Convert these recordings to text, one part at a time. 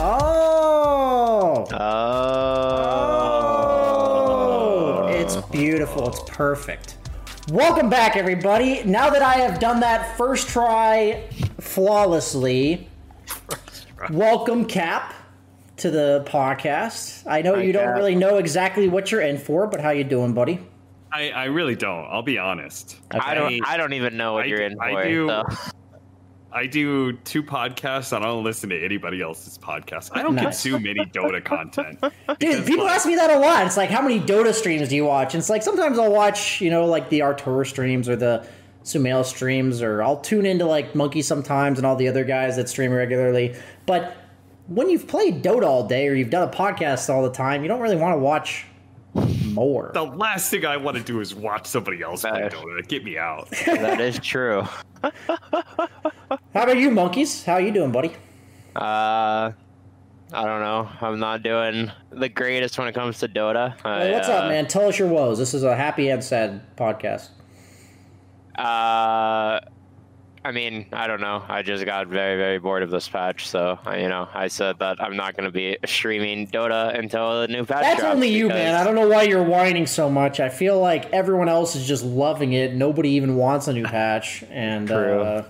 Oh. Oh. Oh. It's beautiful. It's perfect. Welcome back, everybody. Now that I have done that first try flawlessly, welcome, Cap, to the podcast. I know Hi, you don't Cap. really know exactly what you're in for, but how you doing, buddy? I, I really don't. I'll be honest. I don't. I don't even know what I you're do- in for. I do. so. I do two podcasts. I don't listen to anybody else's podcasts. I don't Nice. consume any Dota content. Dude, people ask me that a lot. It's like, how many Dota streams do you watch? And it's like, sometimes I'll watch, you know, like the Arturo streams or the Sumail streams, or I'll tune into like Monkey sometimes and all the other guys that stream regularly. But when you've played Dota all day or you've done a podcast all the time, you don't really want to watch more. The last thing I want to do is watch somebody else play uh, Dota. Get me out. that is true. How about you, Monkeys? How are you doing, buddy? Uh, I don't know. I'm not doing the greatest when it comes to Dota. Hey, what's I, up, uh, man? Tell us your woes. This is a happy and sad podcast. Uh, I mean, I don't know. I just got very, very bored of this patch, so I, you know, I said that I'm not going to be streaming Dota until the new patch. That's only you, man. I don't know why you're whining so much. I feel like everyone else is just loving it. Nobody even wants a new patch, and True. uh,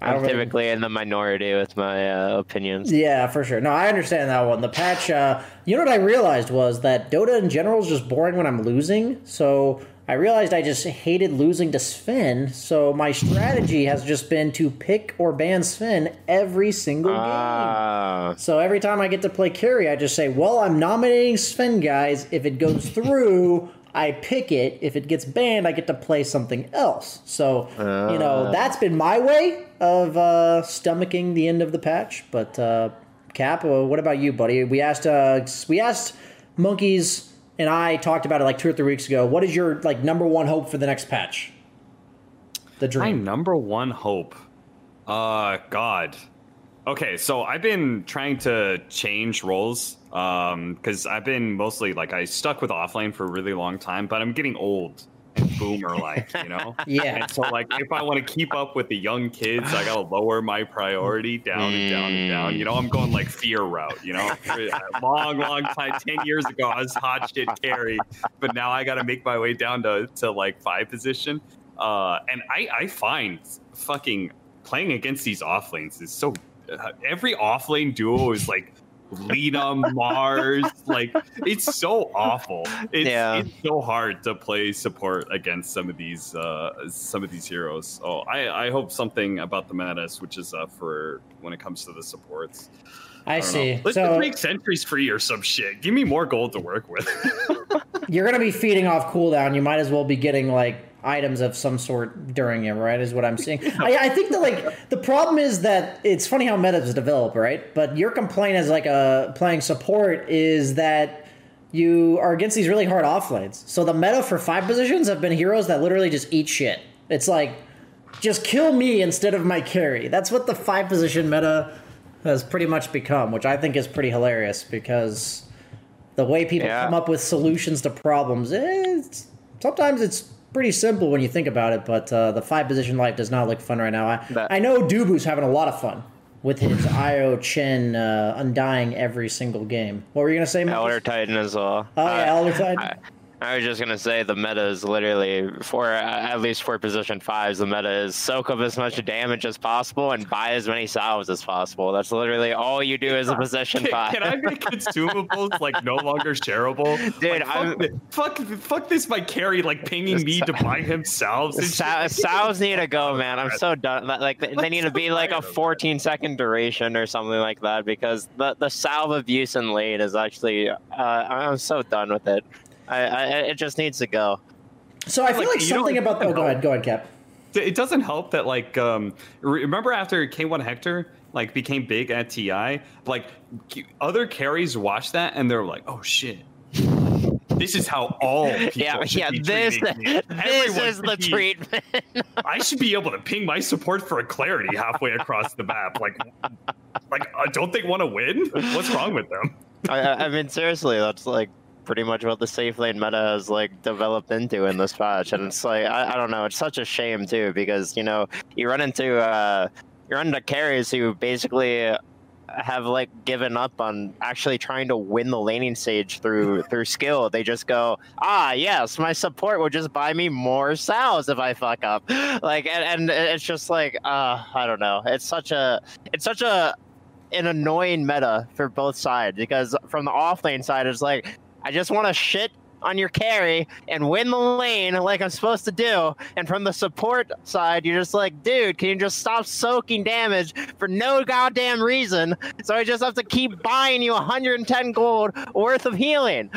I I'm don't really- typically in the minority with my uh, opinions. Yeah, for sure. No, I understand that one. The patch, uh, you know what I realized was that Dota in general is just boring when I'm losing. So I realized I just hated losing to Sven. So my strategy has just been to pick or ban Sven every single game. Ah. So every time I get to play carry, I just say, well, I'm nominating Sven, guys. If it goes through, I pick it. If it gets banned, I get to play something else. So, you know, Ah. that's been my way of uh, stomaching the end of the patch. But, uh, Cap, uh, what about you, buddy? We asked, uh, we asked Monkeys and I talked about it like two or three weeks ago. What is your, like, number one hope for the next patch? The dream. My number one hope. Uh, God. Okay, so I've been trying to change roles um because I've been mostly like I stuck with offlane for a really long time, but I'm getting old. Boomer like, you know? Yeah. And so like if I want to keep up with the young kids, I gotta lower my priority down and down and down. You know, I'm going like fear route, you know. A long, long time, ten years ago, I was hot shit carry, but now I gotta make my way down to, to like five position. Uh, and I, I find fucking playing against these off lanes is so uh, every off lane duo is like Lina Mars. like it's so awful. It's, Yeah. it's so hard to play support against some of these uh, some of these heroes. So I, I hope something about the meta switches up for when it comes to the supports. I don't see. know. Let's, So- let's make sentries free or some shit. Give me more gold to work with. You're gonna be feeding off cooldown. You might as well be getting like items of some sort during it, right? Is what I'm seeing. I, I think that like the problem is that it's funny how metas develop, right? But your complaint as like a playing support is that you are against these really hard off lanes. So the meta for five positions have been heroes that literally just eat shit. It's like just kill me instead of my carry. That's what the five position meta has pretty much become, which I think is pretty hilarious because the way people Yeah. come up with solutions to problems, it's, sometimes it's pretty simple when you think about it. But uh, the five position life does not look fun right now. I, I know Dubu's having a lot of fun with his Io Chen uh, undying every single game. What were you gonna say? Elder Titan as well. Oh yeah, Uh, Elder Titan. I, I was just gonna say the meta is literally for uh, at least for position fives. The meta is soak up as much damage as possible and buy as many salves as possible. That's literally all you do as a position Can, five. can I make consumables like no longer shareable? Dude, Like, fuck, fuck, fuck this my carry like pinging me to buy him salves. and Sa- shit. Salves need to go, man. I'm so done. Like- they, they need to be like a 14 second duration or something like that because the the salve abuse in late is actually. Uh, I'm so done with it. I, I it just needs to go. so I feel like, like, something it about. Oh, go ahead, go ahead, Cap. it doesn't help that like um remember after K1 Hector like became big at TI like other carries watched that and they're like oh shit this is how all people Yeah, should yeah. be This treating me. this Everyone is the be- treatment. I should be able to ping my support for a clarity halfway across the map like like uh, don't they want to win what's wrong with them I, I I mean, seriously, that's like pretty much what the safe lane meta has like developed into in this patch, and it's like I, I don't know, it's such a shame too because you know you run into uh you run into carries who basically have like given up on actually trying to win the laning stage through through skill. They just go, ah, yes, my support will just buy me more salves if I fuck up. Like, and, and it's just like, uh, I don't know. It's such a, it's such a an annoying meta for both sides because from the off lane side, it's like I just want to shit on your carry and win the lane like I'm supposed to do. And from the support side, you're just like, dude, can you just stop soaking damage for no goddamn reason? So I just have to keep buying you 110 gold worth of healing.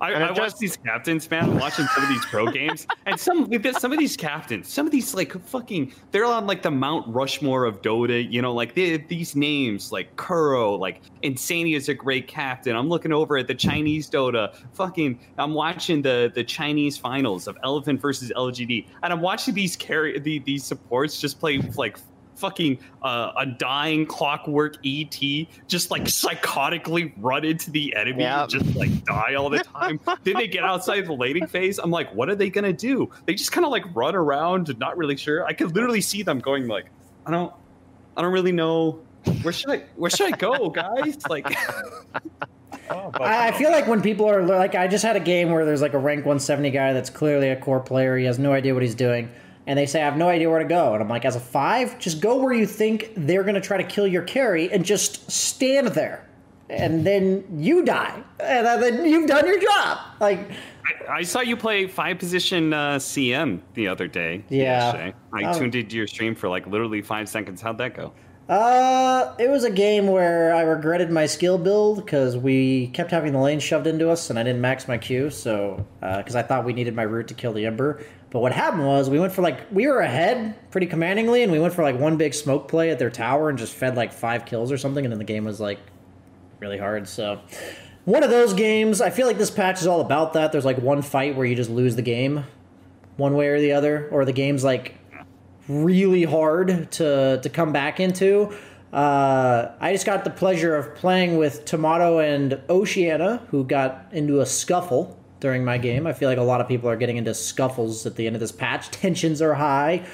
I, I it watch these captains, man. I'm watching some of these pro games, and some some of these captains, some of these like fucking, they're on like the Mount Rushmore of Dota. You know, like they, these names like Kuro, like Insania is a great captain. I'm looking over at the Chinese Dota. Fucking, I'm watching the the Chinese finals of Elephant versus LGD, and I'm watching these carry the, these supports just play like fucking uh, a dying clockwork ET just like psychotically run into the enemy Yeah. and just like die all the time. then they get outside the laning phase. I'm like, what are they gonna do? They just kind of like run around, not really sure. I could literally see them going like, I don't, I don't really know. Where should I? Where should I go, guys? Like, I, I feel like when people are like, I just had a game where there's like a rank 170 guy that's clearly a core player. He has no idea what he's doing. And they say, I have no idea where to go. And I'm like, as a five, just go where you think they're going to try to kill your carry and just stand there. And then you die. And then you've done your job. Like, I, I saw you play five position uh, CM the other day. Yeah. I Oh. tuned into your stream for like literally five seconds. How'd that go? Uh, it was a game where I regretted my skill build because we kept having the lane shoved into us, and I didn't max my Q. So, because I thought we needed my root to kill the Ember, but what happened was we went for like we were ahead pretty commandingly, and we went for like one big smoke play at their tower and just fed like five kills or something, and then the game was like really hard. So, one of those games. I feel like this patch is all about that. There's like one fight where you just lose the game, one way or the other, or the game's like really hard to to come back into. Uh, I just got the pleasure of playing with Tomato and Oceana, who got into a scuffle during my game. I feel like a lot of people are getting into scuffles at the end of this patch. Tensions are high,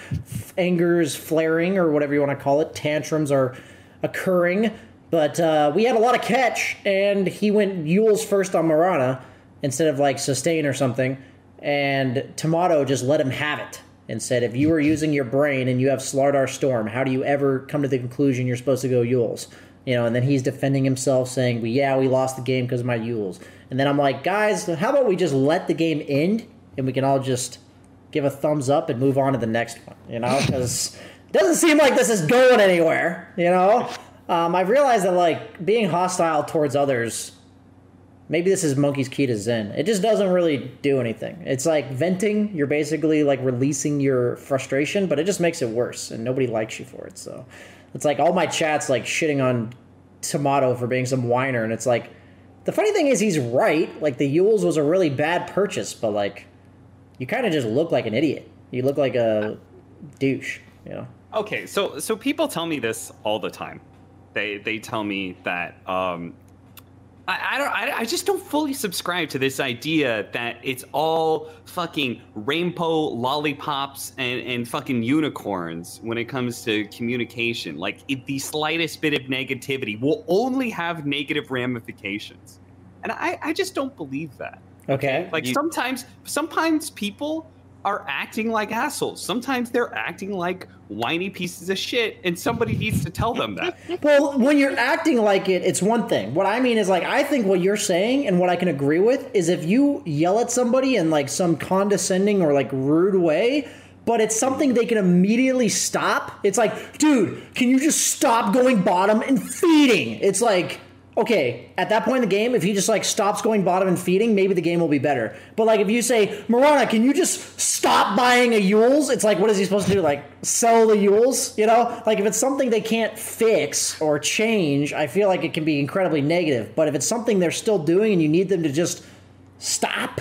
anger is flaring, or whatever you want to call it. Tantrums are occurring. But uh, we had a lot of catch, and he went Eul's first on Mirana instead of like sustain or something. And Tomato just let him have it and said, if you are using your brain and you have Slardar Storm, how do you ever come to the conclusion you're supposed to go Eul's? You know, and then he's defending himself, saying, "Well, yeah, we lost the game because of my Eul's." And then I'm like, guys, how about we just let the game end and we can all just give a thumbs up and move on to the next one? You know, because it doesn't seem like this is going anywhere. You know, um, I've realized that like being hostile towards others maybe this is monkey's key to zen it just doesn't really do anything it's like venting you're basically like releasing your frustration but it just makes it worse and nobody likes you for it so it's like all my chats like shitting on tomato for being some whiner and it's like the funny thing is he's right. Like the Eul's was a really bad purchase but like you kind of just look like an idiot. You look like a douche you know? Okay so so people tell me this all the time. They they tell me that um I, I don't. I, I, just don't fully subscribe to this idea that it's all fucking rainbow lollipops and, and fucking unicorns when it comes to communication. Like if the slightest bit of negativity will only have negative ramifications, and I, I just don't believe that. Okay. Like you, sometimes, sometimes people are acting like assholes. Sometimes they're acting like whiny pieces of shit, and somebody needs to tell them that. well, when you're acting like it, it's one thing. What I mean is, like, I think what you're saying and what I can agree with is if you yell at somebody in like some condescending or like rude way, but it's something they can immediately stop. It's like, dude, can you just stop going bottom and feeding? It's like, okay, at that point in the game, if he just like stops going bottom and feeding, maybe the game will be better. But like if you say, Mirana, can you just stop buying a Eul's? It's like, what is he supposed to do? Like sell the Eul's? You know? Like if it's something they can't fix or change, I feel like it can be incredibly negative. But if it's something they're still doing and you need them to just stop,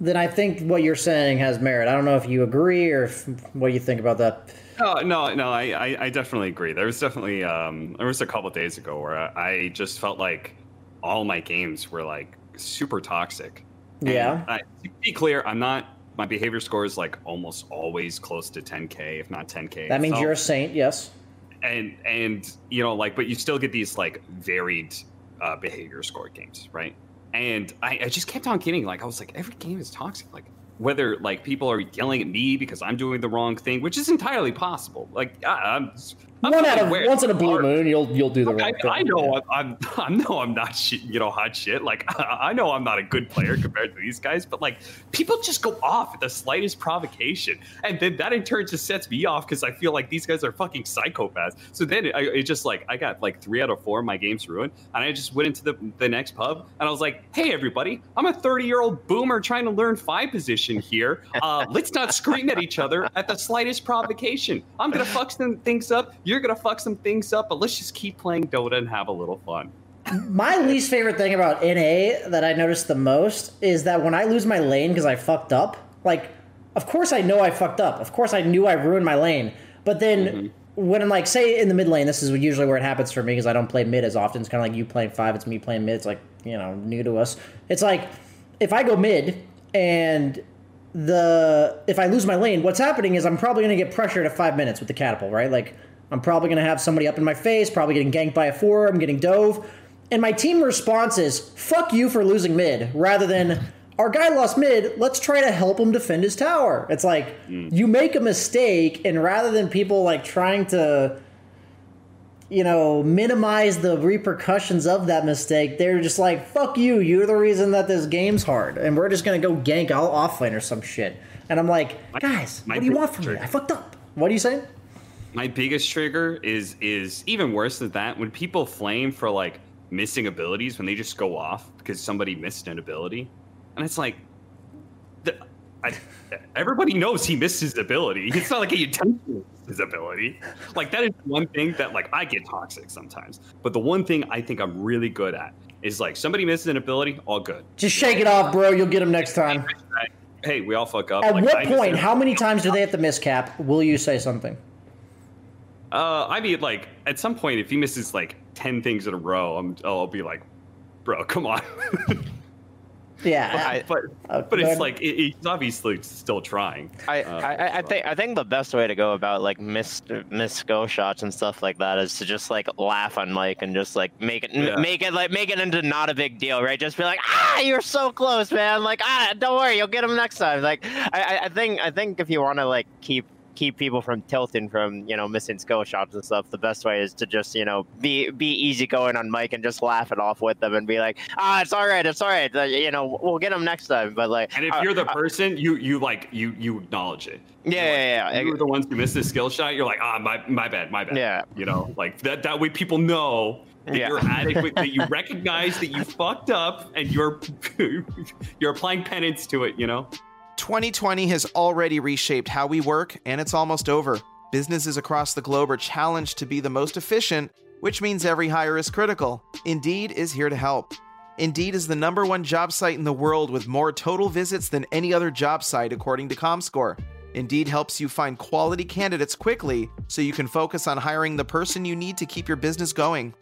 then I think what you're saying has merit. I don't know if you agree or if, what you think about that? No, no, no. I, I, I definitely agree. There was definitely um, there was a couple days ago where I just felt like all my games were like super toxic. Yeah. I, to be clear, I'm not. My behavior score is like almost always close to 10k, if not 10k. That means so, you're a saint. Yes. And and you know like, but you still get these like varied uh, behavior score games, right? And I, I just kept on getting like I was like every game is toxic. Like whether like people are yelling at me because I'm doing the wrong thing, which is entirely possible. Like I, am one out of once in a blue moon, you'll you'll do the I, thing. I know I'm, I'm I know I'm not shit, you know hot shit. Like I know I'm not a good player compared to these guys, but like people just go off at the slightest provocation, and then that in turn just sets me off because I feel like these guys are fucking psychopaths. So then it, it just like I got like three out of four my games ruined, and I just went into the the next pub and I was like, hey everybody, I'm a 30 year old boomer trying to learn five position here. Uh, let's not scream at each other at the slightest provocation. I'm gonna fuck some things up. You're gonna fuck some things up, but let's just keep playing Dota and have a little fun. My least favorite thing about NA that I noticed the most is that when I lose my lane because I fucked up, like, of course I know I fucked up. Of course I knew I ruined my lane. But then mm-hmm. when I'm like, say in the mid lane, this is usually where it happens for me because I don't play mid as often. It's kind of like you playing five, it's me playing mid. It's like, you know, new to us. It's like, if I go mid and the if I lose my lane, what's happening is I'm probably going to get pressured at five minutes with the catapult, right? Like I'm probably going to have somebody up in my face, probably getting ganked by a four. I'm getting dove. And my team response is, fuck you for losing mid, rather than, our guy lost mid, let's try to help him defend his tower. It's like, mm. you make a mistake, and rather than people like trying to, you know, minimize the repercussions of that mistake, they're just like, fuck you, you're the reason that this game's hard, and we're just gonna go gank all offlane or some shit. And I'm like, guys, my, my what do you want from me? I fucked up. What are you saying? My biggest trigger is is even worse than that when people flame for like missing abilities when they just go off because somebody missed an ability, and it's like, the, I, everybody knows he missed his ability. It's not like he intentionally his ability. Like that is one thing that like I get toxic sometimes. But the one thing I think I'm really good at is like somebody misses an ability, all good. Just shake it off, bro. You'll get him next time. Hey, we all fuck up. At like, what point? How many times do they have to miss cap? Will you say something? Uh, I mean, like at some point, if he misses like ten things in a row, I'm I'll be like, bro, come on. Yeah, but but, but it's like it, he's obviously still trying. I, Uh, I, I think I think the best way to go about like miss miss skill shots and stuff like that is to just like laugh on mic and just like make it Yeah. make it like make it into not a big deal, right? Just be like, ah, you're so close, man. Like, ah, don't worry, you'll get him next time. Like, I, I- I think I think if you want to like keep keep people from tilting from you know missing skill shots and stuff, the best way is to just you know be be easygoing on mic and just laugh it off with them and be like, ah, it's all right, it's all right. Uh, you know, we'll get them next time. But like, and if uh, you're the uh, person, you you like you you acknowledge it. yeah, yeah, yeah, You're the ones who missed this skill shot. You're like, ah, my my bad, my bad. Yeah. You know, like that. That way, people know that Yeah. you're adequate. that you recognize that you fucked up, and you're you're applying penance to it. You know. 2020 has already reshaped how we work, and it's almost over. Businesses across the globe are challenged to be the most efficient, which means every hire is critical. Indeed is here to help. Indeed is the number one job site in the world with more total visits than any other job site, according to ComScore. Indeed helps you find quality candidates quickly so you can focus on hiring the person you need to keep your business going.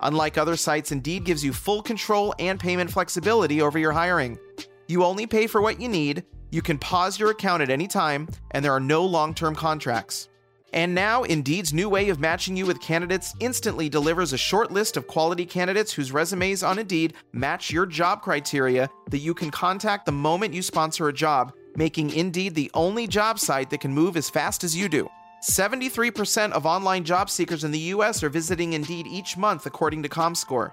Unlike other sites, Indeed gives you full control and payment flexibility over your hiring. You only pay for what you need, you can pause your account at any time, and there are no long term contracts. And now, Indeed's new way of matching you with candidates instantly delivers a short list of quality candidates whose resumes on Indeed match your job criteria that you can contact the moment you sponsor a job, making Indeed the only job site that can move as fast as you do. 73% of online job seekers in the US are visiting Indeed each month, according to ComScore.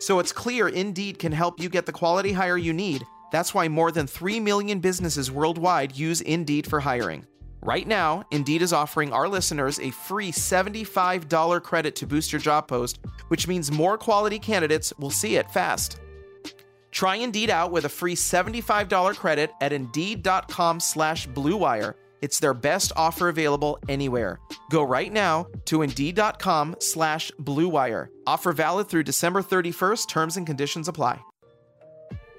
So it's clear Indeed can help you get the quality hire you need. That's why more than 3 million businesses worldwide use Indeed for hiring. Right now, Indeed is offering our listeners a free $75 credit to boost your job post, which means more quality candidates will see it fast. Try Indeed out with a free $75 credit at Indeed.com slash BlueWire. It's their best offer available anywhere. Go right now to Indeed.com slash BlueWire. Offer valid through December 31st. Terms and conditions apply.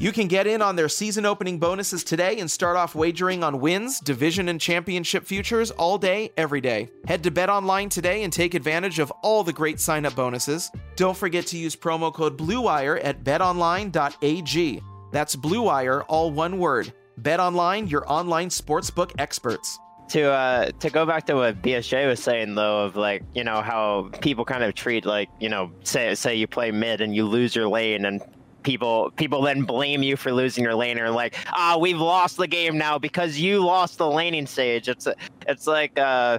You can get in on their season opening bonuses today and start off wagering on wins, division, and championship futures all day, every day. Head to BetOnline today and take advantage of all the great sign up bonuses. Don't forget to use promo code BLUEWIRE at betonline.ag. That's BLUEWIRE, all one word. BetOnline, your online sportsbook experts. to uh to go back to what BSJ was saying though of like you know how people kind of treat like you know say say you play mid and you lose your lane and people people then blame you for losing your lane or like ah we've lost the game now because you lost the laning stage. It's it's like uh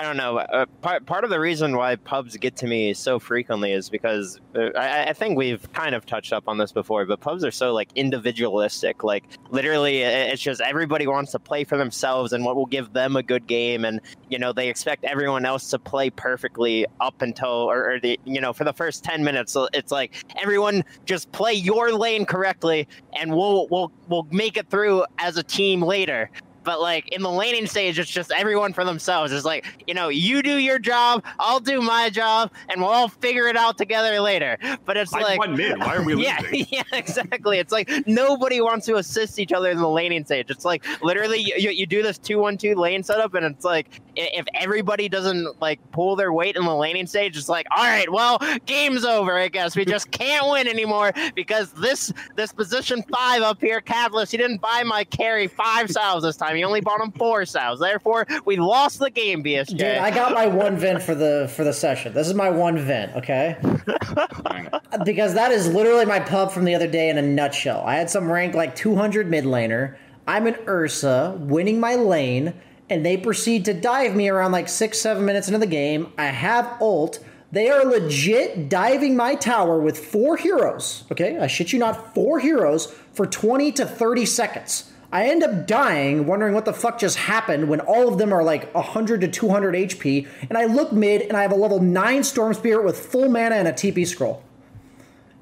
I don't know. Uh, part part of the reason why pubs get to me so frequently is because uh, I, I think we've kind of touched up on this before, but pubs are so like individualistic. Like literally, it's just everybody wants to play for themselves and what will give them a good game, and you know they expect everyone else to play perfectly up until or, or the you know for the first ten minutes. It's like everyone just play your lane correctly, and we'll we'll we'll make it through as a team later but like in the laning stage it's just everyone for themselves it's like you know you do your job i'll do my job and we'll all figure it out together later but it's I like one mid. Why are we yeah losing? yeah exactly it's like nobody wants to assist each other in the laning stage it's like literally you, you, you do this 2-1-2 lane setup and it's like if everybody doesn't like pull their weight in the laning stage it's like all right well game's over i guess we just can't win anymore because this this position five up here Capitalist he didn't buy my carry five salves this time he only bought him four salves therefore we lost the game bsj Dude, I got my one vent for the for the session. This is my one vent, okay? because that is literally my pub from the other day in a nutshell. I had some rank like 200 mid laner. I'm an Ursa, winning my lane, and they proceed to dive me around like six, seven minutes into the game. I have ult. They are legit diving my tower with four heroes. Okay, I shit you not, four heroes for 20 to 30 seconds. I end up dying, wondering what the fuck just happened when all of them are like 100 to 200 HP, and I look mid and I have a level 9 Storm Spirit with full mana and a TP scroll.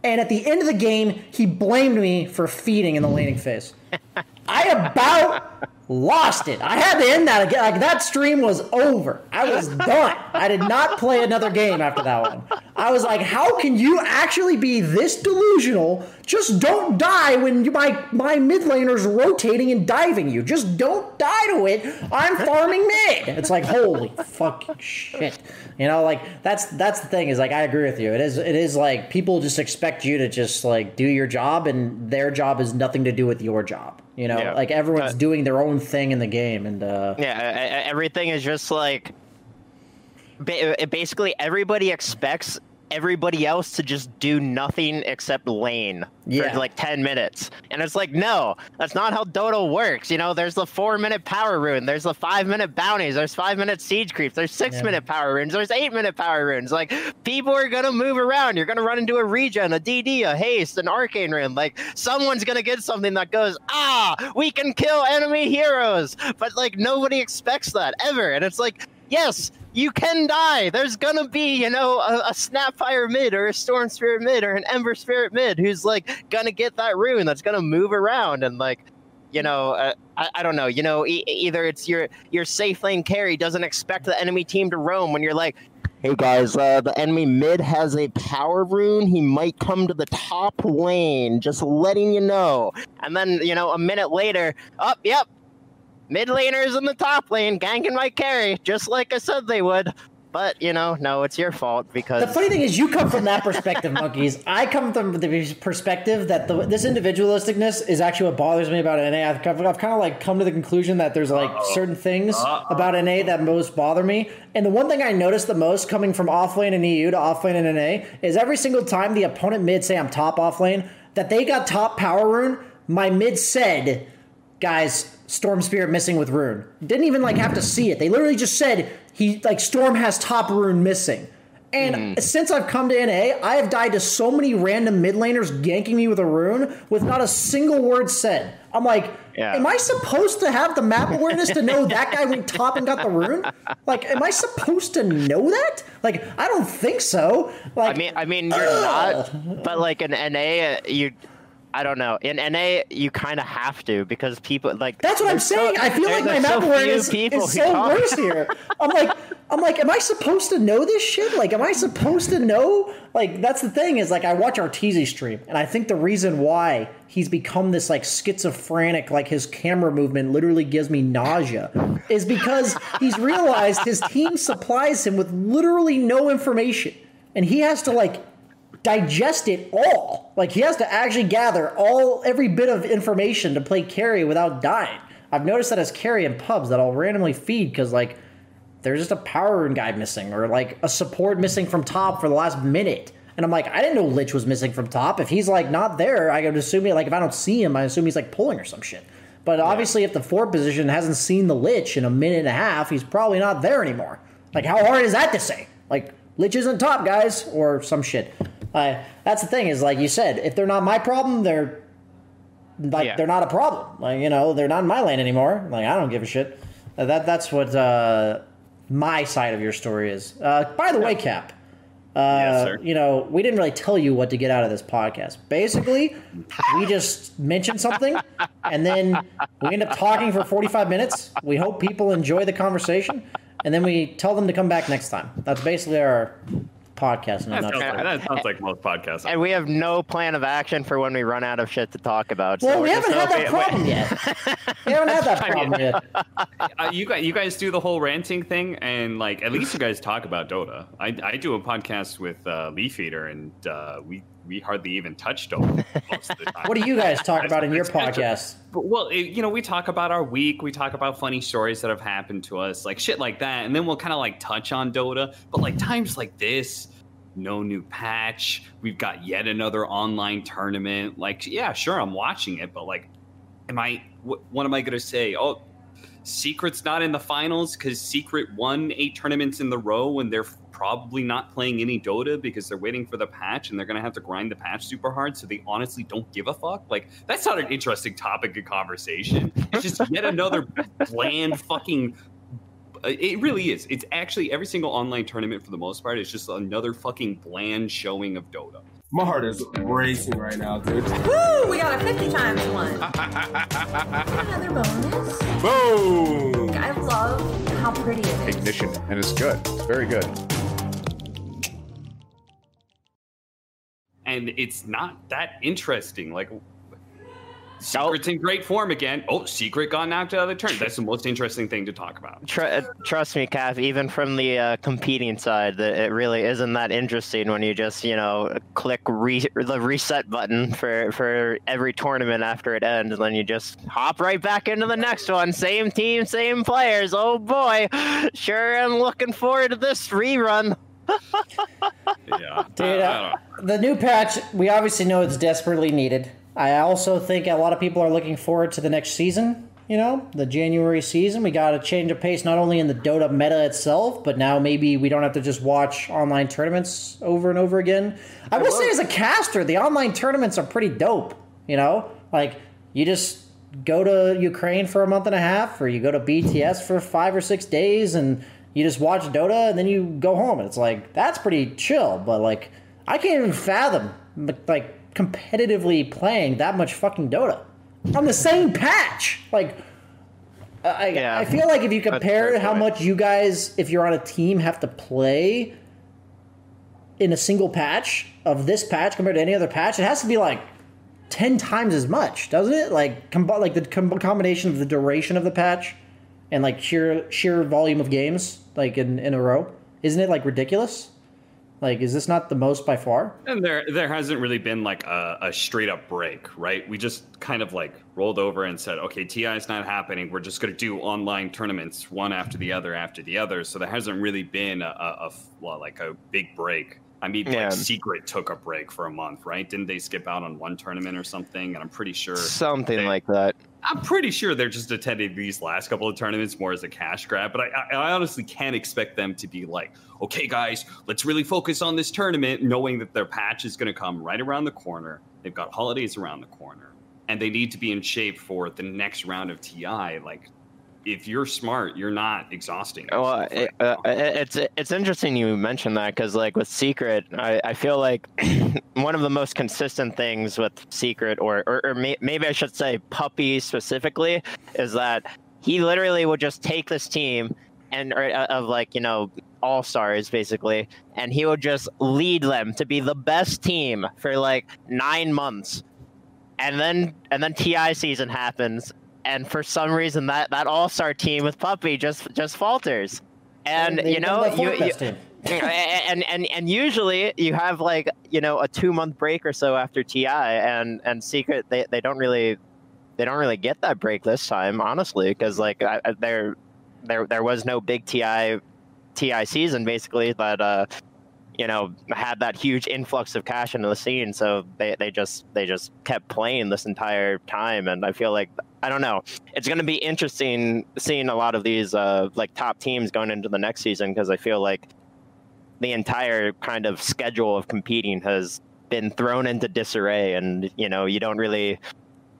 And at the end of the game, he blamed me for feeding in the laning phase. I about lost it. I had to end that again. Like that stream was over. I was done. I did not play another game after that one. I was like, how can you actually be this delusional? Just don't die when you, my my mid laner's rotating and diving you. Just don't die to it. I'm farming mid. It's like holy fucking shit. You know, like that's that's the thing is like I agree with you. It is it is like people just expect you to just like do your job and their job is nothing to do with your job. You know, Yeah. like everyone's Uh, doing their own thing in the game and uh Yeah, everything is just like basically everybody expects everybody else to just do nothing except lane Yeah. for like 10 minutes. And it's like, no, that's not how Dota works. You know, there's the four minute power rune, there's the five minute bounties, there's five minute siege creeps, there's six Yeah. minute power runes, there's eight minute power runes. Like, people are gonna move around. You're gonna run into a regen, a DD, a haste, an arcane rune. Like, someone's gonna get something that goes, ah, we can kill enemy heroes. But like, nobody expects that ever. And it's like, yes, you can die. There's gonna be, you know, a, a Snapfire mid or a Storm Spirit mid or an Ember Spirit mid who's like gonna get that rune that's gonna move around and like, you know, uh, I, I don't know. You know, e- either it's your your safe lane carry doesn't expect the enemy team to roam when you're like. Hey guys, uh, the enemy mid has a power rune. He might come to the top lane. Just letting you know. And then, you know, a minute later, up, yep, mid laners in the top lane ganking my carry, just like I said they would. But you know, no, it's your fault because The funny thing is, you come from that perspective, monkeys. I come from the perspective that the, this individualisticness is actually what bothers me about NA. I've, I've kind of like come to the conclusion that there's like certain things about NA that most bother me. And the one thing I notice the most coming from offlane and EU to offlane and NA is every single time the opponent mid say I'm top offlane, that they got top power rune, my mid said, guys, Storm Spirit missing with rune. Didn't even like have to see it. They literally just said he like Storm has top rune missing. And since I've come to NA, I have died to so many random mid laners ganking me with a rune with not a single word said. I'm like, Yeah. am I supposed to have the map awareness to know that guy went top and got the rune? Like, am I supposed to know that? Like, I don't think so. Like, I mean, I mean, you're not, but like an NA, uh, you, I don't know. In NA, you kind of have to because people like. That's what I'm so- saying. I feel like my map so awareness is so worse here. I'm like, I'm like, am I supposed to know this shit? Like, am I supposed to know? Like, that's the thing is like, I watch Arteezy stream, and I think the reason why he's become this like schizophrenic, like his camera movement literally gives me nausea, is because he's realized his team supplies him with literally no information, and he has to like digest it all. Like he has to actually gather all every bit of information to play carry without dying. I've noticed that as carry in pubs that I'll randomly feed because like there's just a power rune guy missing or like a support missing from top for the last minute. And I'm like, I didn't know Lich was missing from top. If he's like not there, I could assume he, like if I don't see him, I assume he's like pulling or some shit. But obviously, if the forward position hasn't seen the Lich in a minute and a half, he's probably not there anymore. Like, how hard is that to say? Like, Lich isn't top, guys, or some shit. Uh, that's the thing is, like you said, if they're not my problem, they're like Yeah. they're not a problem. Like you know, they're not in my lane anymore. Like I don't give a shit. Uh, that that's what uh, my side of your story is. Uh, by the way, Cap. Uh, Yes, sir. You know, we didn't really tell you what to get out of this podcast. Basically, we just mentioned something, and then we end up talking for forty-five minutes. We hope people enjoy the conversation, and then we tell them to come back next time. That's basically our podcast in a That sounds, nutshell. like, that sounds like most podcasts. And we have no plan of action for when we run out of shit to talk about. Well, so we we're haven't just had that hoping- problem yet. We haven't had that problem yet. uh, you guys, you guys do the whole ranting thing, and like at least you guys talk about Dota. I, I do a podcast with uh, Leaf Eater, and uh, we we hardly even touched Dota most of the time. What do you guys talk about in your podcast? But, well, it, you know, we talk about our week. We talk about funny stories that have happened to us, like shit like that, and then we'll kind of like touch on Dota. But like times like this, no new patch. We've got yet another online tournament. Like, yeah, sure, I'm watching it, but like, am I? What, what am I gonna say? Oh, Secret's not in the finals because Secret won eight tournaments in the row, and they're probably not playing any Dota because they're waiting for the patch, and they're gonna have to grind the patch super hard. So they honestly don't give a fuck. Like that's not an interesting topic of conversation. It's just yet another bland fucking. uh, It really is. It's actually every single online tournament for the most part is just another fucking bland showing of Dota. My heart is racing right now, dude. Woo! We got a 50 times one. Another bonus. Boom! I love how pretty it is. Ignition, and it's good. It's very good. And it's not that interesting. Like Secret's in great form again. Oh, Secret got knocked out of the turn. That's the most interesting thing to talk about. Tr- uh, trust me, Cap. Even from the uh, competing side, that it really isn't that interesting when you just you know click re- the reset button for for every tournament after it ends, and then you just hop right back into the next one. Same team, same players. Oh boy, sure I'm looking forward to this rerun. Yeah, Dude, uh, the new patch, we obviously know it's desperately needed. I also think a lot of people are looking forward to the next season. You know, the January season. We got to change of pace not only in the Dota meta itself, but now maybe we don't have to just watch online tournaments over and over again. I will say, as a caster, the online tournaments are pretty dope. You know, like you just go to Ukraine for a month and a half, or you go to BTS for five or six days, and you just watch Dota, and then you go home. It's like that's pretty chill. But like, I can't even fathom like competitively playing that much fucking Dota on the same patch. Like, I, Yeah. I feel like if you compare how much you guys, if you're on a team, have to play in a single patch of this patch compared to any other patch, it has to be like ten times as much, doesn't it? Like, com- like the com- combination of the duration of the patch and like sheer sheer volume of games, like in in a row, isn't it like ridiculous? Like, is this not the most by far? And there, there hasn't really been like a, a straight up break, right? We just kind of like rolled over and said, okay, TI is not happening. We're just going to do online tournaments, one after the other after the other. So there hasn't really been a, a, a well, like a big break. I mean, Yeah. like Secret took a break for a month, right? Didn't they skip out on one tournament or something? And I'm pretty sure Something like that. I'm pretty sure they're just attending these last couple of tournaments more as a cash grab, but I, I, honestly can't expect them to be like, okay, guys, let's really focus on this tournament, knowing that their patch is going to come right around the corner. They've got holidays around the corner, and they need to be in shape for the next round of TI. Like, if you're smart, you're not exhausting. Well, it, uh, it's it's interesting you mentioned that because like with Secret, I, I feel like one of the most consistent things with Secret, or or, or may, maybe I should say Puppey specifically, is that he literally would just take this team and or, uh, of like you know all stars basically, and he would just lead them to be the best team for like nine months, and then and then TI season happens, and for some reason that that all star team with Puppey just just falters, and They you know you, you and, and and usually you have like you know a two month break or so after TI, and and Secret they, they don't really they don't really get that break this time, honestly, because like I, I- there there there was no big TI TI season basically that uh you know had that huge influx of cash into the scene, so they, they just they just kept playing this entire time, and I feel like I don't know. It's going to be interesting seeing a lot of these uh, like top teams going into the next season because I feel like the entire kind of schedule of competing has been thrown into disarray, and you know you don't really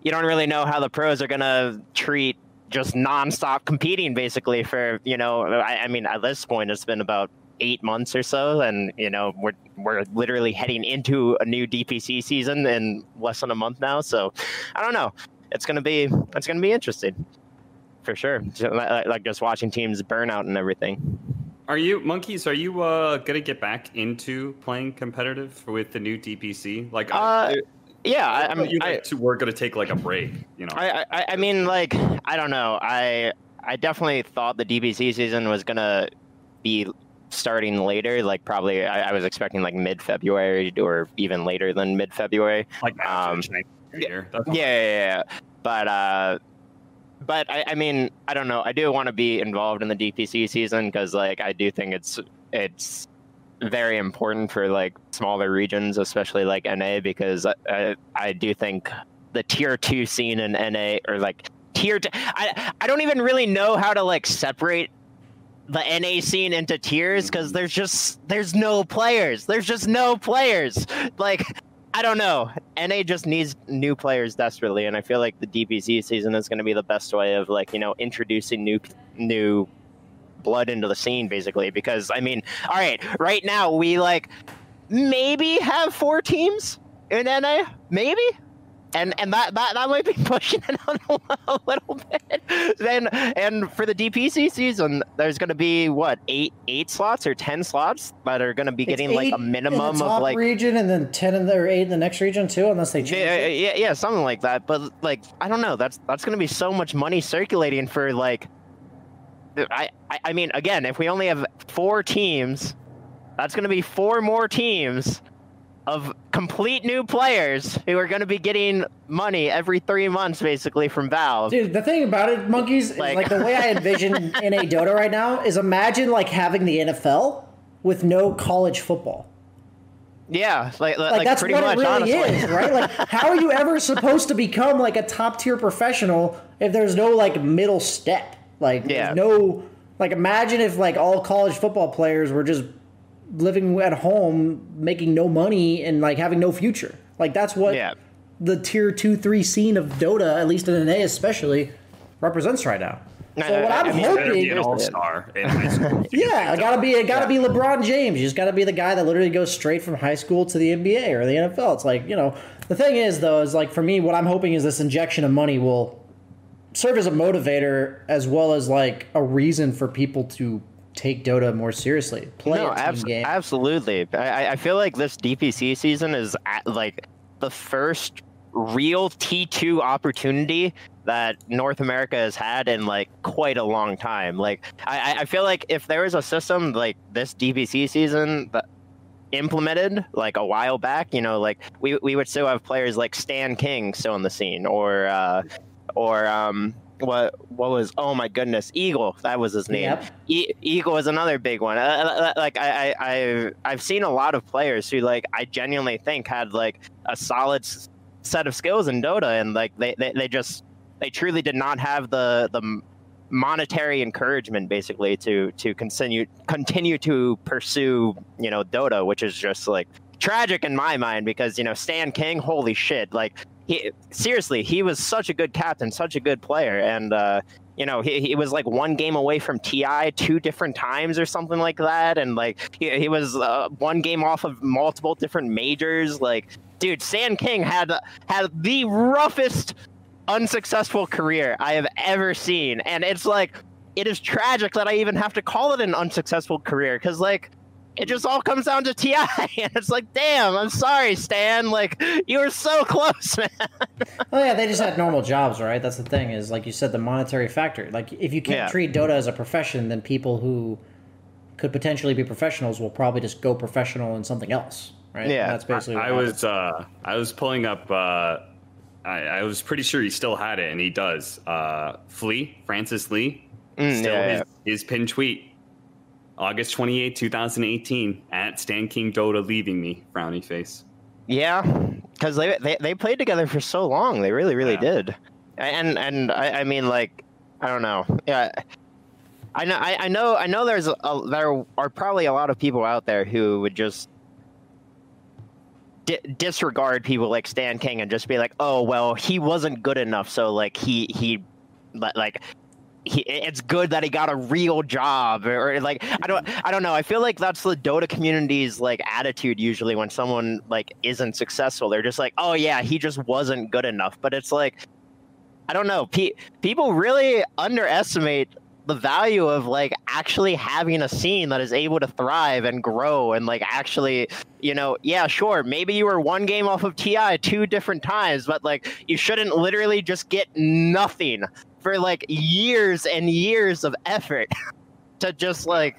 you don't really know how the pros are going to treat just nonstop competing basically for you know I, I mean at this point it's been about eight months or so and you know we're we're literally heading into a new dpc season in less than a month now so i don't know it's gonna be it's gonna be interesting for sure like, like just watching teams burn out and everything Are you monkeys? Are you uh, gonna get back into playing competitive with the new DPC? Like, Uh, yeah, I- I, I'm- you I- guys we're gonna take like a break. You know, I, I I mean like I don't know. I I definitely thought the DPC season was gonna be starting later. Like probably I, I was expecting like mid February or even later than mid February. like um, Chinese Year. That's Yeah, yeah, yeah, yeah. But uh, but I, I mean I don't know. I do want to be involved in the DPC season because like I do think it's it's very important for like smaller regions, especially like NA, because I, I, I do think the tier two scene in NA or like tier. two. I I don't even really know how to like separate the NA scene into tiers because there's just there's no players. There's just no players. Like I don't know. NA just needs new players desperately, and I feel like the DPC season is going to be the best way of like you know introducing new new blood into the scene basically because i mean all right right now we like maybe have four teams in na maybe and and that, that that might be pushing it on a little bit. Then and for the DPC season, there's going to be what eight eight slots or ten slots that are going to be getting like a minimum in the top of like region, and then ten in the or eight in the next region too, unless they change. yeah, it. yeah, yeah, something like that. But like, I don't know. That's that's going to be so much money circulating for like. I, I I mean, again, if we only have four teams, that's going to be four more teams of complete new players who are going to be getting money every three months, basically from Valve. Dude, the thing about it, monkeys, Like- like the way I envision NA Dota right now is imagine like having the NFL with no college football. Yeah, like like, Like, that's pretty what much, it really honestly. is, right? Like, how are you ever supposed to become like a top tier professional if there's no like middle step? Like, Yeah. no like. Imagine if like all college football players were just living at home, making no money and like having no future. Like that's what Yeah. the tier two, three scene of Dota, at least in NA especially, represents right now. So what I'm hoping, be an all-star in high school. yeah, I gotta be, it gotta be LeBron James. You just gotta be the guy that literally goes straight from high school to the NBA or the NFL. It's like you know, the thing is though, is like for me, what I'm hoping is this injection of money will serve as a motivator as well as like a reason for people to take Dota more seriously, play no, a team abs- game. absolutely. I, I- feel like this DPC season is at, like the first real T2 opportunity that North America has had in like quite a long time. Like I, I- I feel like if there was a system like this DPC season that implemented like a while back, you know, like we, we would still have players like Stan King still in the scene or uh, or um what what was oh my goodness Eagle that was his name Yep. e- Eagle is another big one. Uh, uh, like I, I, I've I've seen a lot of players who like I genuinely think had like a solid s- set of skills in Dota, and like they, they, they just they truly did not have the the monetary encouragement basically to to continue continue to pursue you know Dota, which is just like tragic in my mind because you know Stan King, holy shit, like he seriously he was such a good captain, such a good player, and. uh you know, he, he was like one game away from TI two different times or something like that. And like, he, he was uh, one game off of multiple different majors. Like, dude, Stan King had, had the roughest unsuccessful career I have ever seen. And it's like, it is tragic that I even have to call it an unsuccessful career because, like, it just all comes down to TI. And it's like, damn, I'm sorry, Stan. Like, you were so close, man. Oh yeah, they just had normal jobs, right? That's the thing is like you said, the monetary factor. Like if you can't Yeah. treat Dota as a profession, then people who could potentially be professionals will probably just go professional in something else, right? And that's basically. What I was uh, I was pulling up. Uh, I, I was pretty sure he still had it, and he does. Uh, Flea Francis Lee, Mm, still yeah, his, his pin tweet, August twenty eighth, two thousand eighteen, at Stan King Dota leaving me, frowny face. Yeah, because they, they they played together for so long. They really, really did. And and I, I mean, like, I don't know. Yeah, I know. I, I know. I know. There's a, there are probably a lot of people out there who would just di- disregard people like Stan King and just be like, oh well, he wasn't good enough, so like he he li- like. He, it's good that he got a real job or, like i don't i don't know. I feel like that's the dota community's like attitude usually when someone like isn't successful. They're just like oh yeah he just wasn't good enough. But it's like i don't know. Pe- people really underestimate the value of like actually having a scene that is able to thrive and grow and like actually you know yeah sure maybe you were one game off of ti two different times but like you shouldn't literally just get nothing for like years and years of effort to just like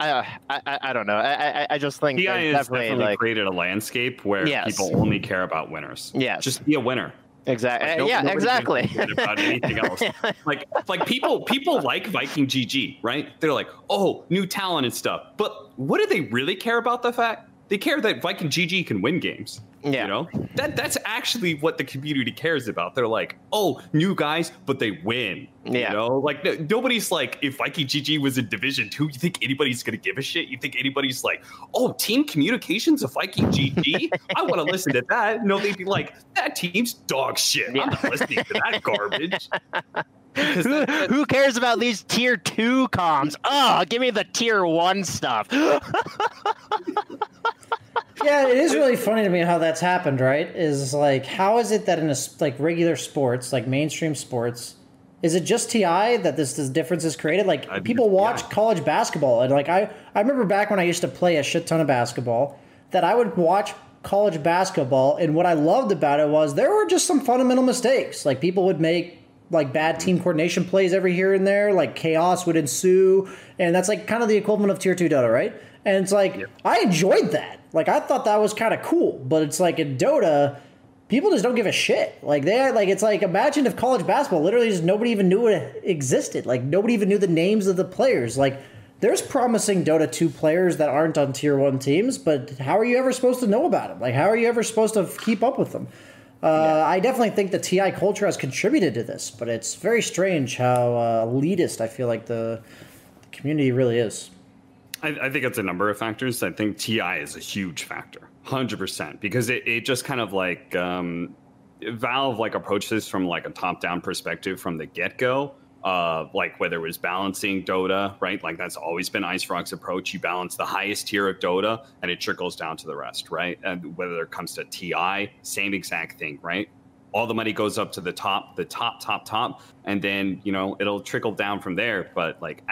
uh, I, I I don't know I I, I just think has definitely, definitely like created a landscape where Yes. people only care about winners. Yeah, just be a winner. exactly Like, no- yeah nobody gives a exactly about anything else. like like people people like Viking GG, right? They're like, oh, new talent and stuff. But what do they really care about the fact? They care that Viking GG can win games. Yeah. You know? That that's actually what the community cares about. They're like, oh, new guys, but they win. Yeah. You know, like no- nobody's like, if Viking GG was in Division Two, you think anybody's gonna give a shit? You think anybody's like, oh, team communications of Viking GG? I want to listen to that. No, they'd be like, that team's dog shit. I'm not listening to that garbage. who, who cares about these tier two comms? Oh, give me the tier one stuff. yeah, it is really funny to me how that's happened. Right? Is like, how is it that in a like regular sports, like mainstream sports, is it just TI that this this difference is created? Like people watch college basketball, and like I I remember back when I used to play a shit ton of basketball, that I would watch college basketball, and what I loved about it was there were just some fundamental mistakes. Like people would make like bad team mm-hmm. coordination plays every here and there, like chaos would ensue, and that's like kind of the equivalent of tier two Dota, right? And it's like I enjoyed that. Like I thought that was kind of cool, but it's like in Dota, people just don't give a shit. Like they like it's like imagine if college basketball literally just nobody even knew it existed. Like nobody even knew the names of the players. Like there's promising Dota 2 players that aren't on tier 1 teams, but how are you ever supposed to know about them? Like how are you ever supposed to keep up with them? Uh, I definitely think the TI culture has contributed to this, but it's very strange how uh, elitist I feel like the, the community really is. I, I think it's a number of factors. I think TI is a huge factor, hundred percent, because it, it just kind of like um, Valve like approached this from like a top down perspective from the get go. Uh, like whether it was balancing Dota, right? Like that's always been IceFrog's approach. You balance the highest tier of Dota, and it trickles down to the rest, right? And whether it comes to TI, same exact thing, right? All the money goes up to the top, the top, top, top, and then you know it'll trickle down from there. But like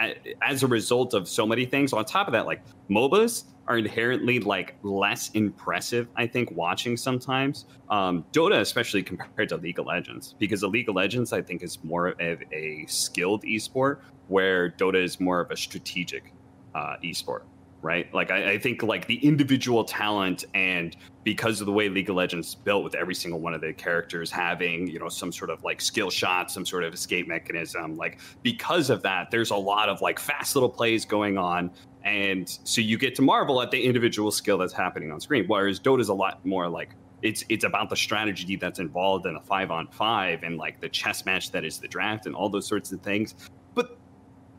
as a result of so many things, on top of that, like MOBAs are inherently like less impressive. I think watching sometimes um, Dota, especially compared to League of Legends, because the League of Legends I think is more of a skilled esport, where Dota is more of a strategic uh, esport right? Like I, I, think like the individual talent and because of the way League of Legends is built with every single one of the characters having, you know, some sort of like skill shot, some sort of escape mechanism, like because of that, there's a lot of like fast little plays going on. And so you get to marvel at the individual skill that's happening on screen. Whereas Dota is a lot more like it's it's about the strategy that's involved in a five on five and like the chess match that is the draft and all those sorts of things.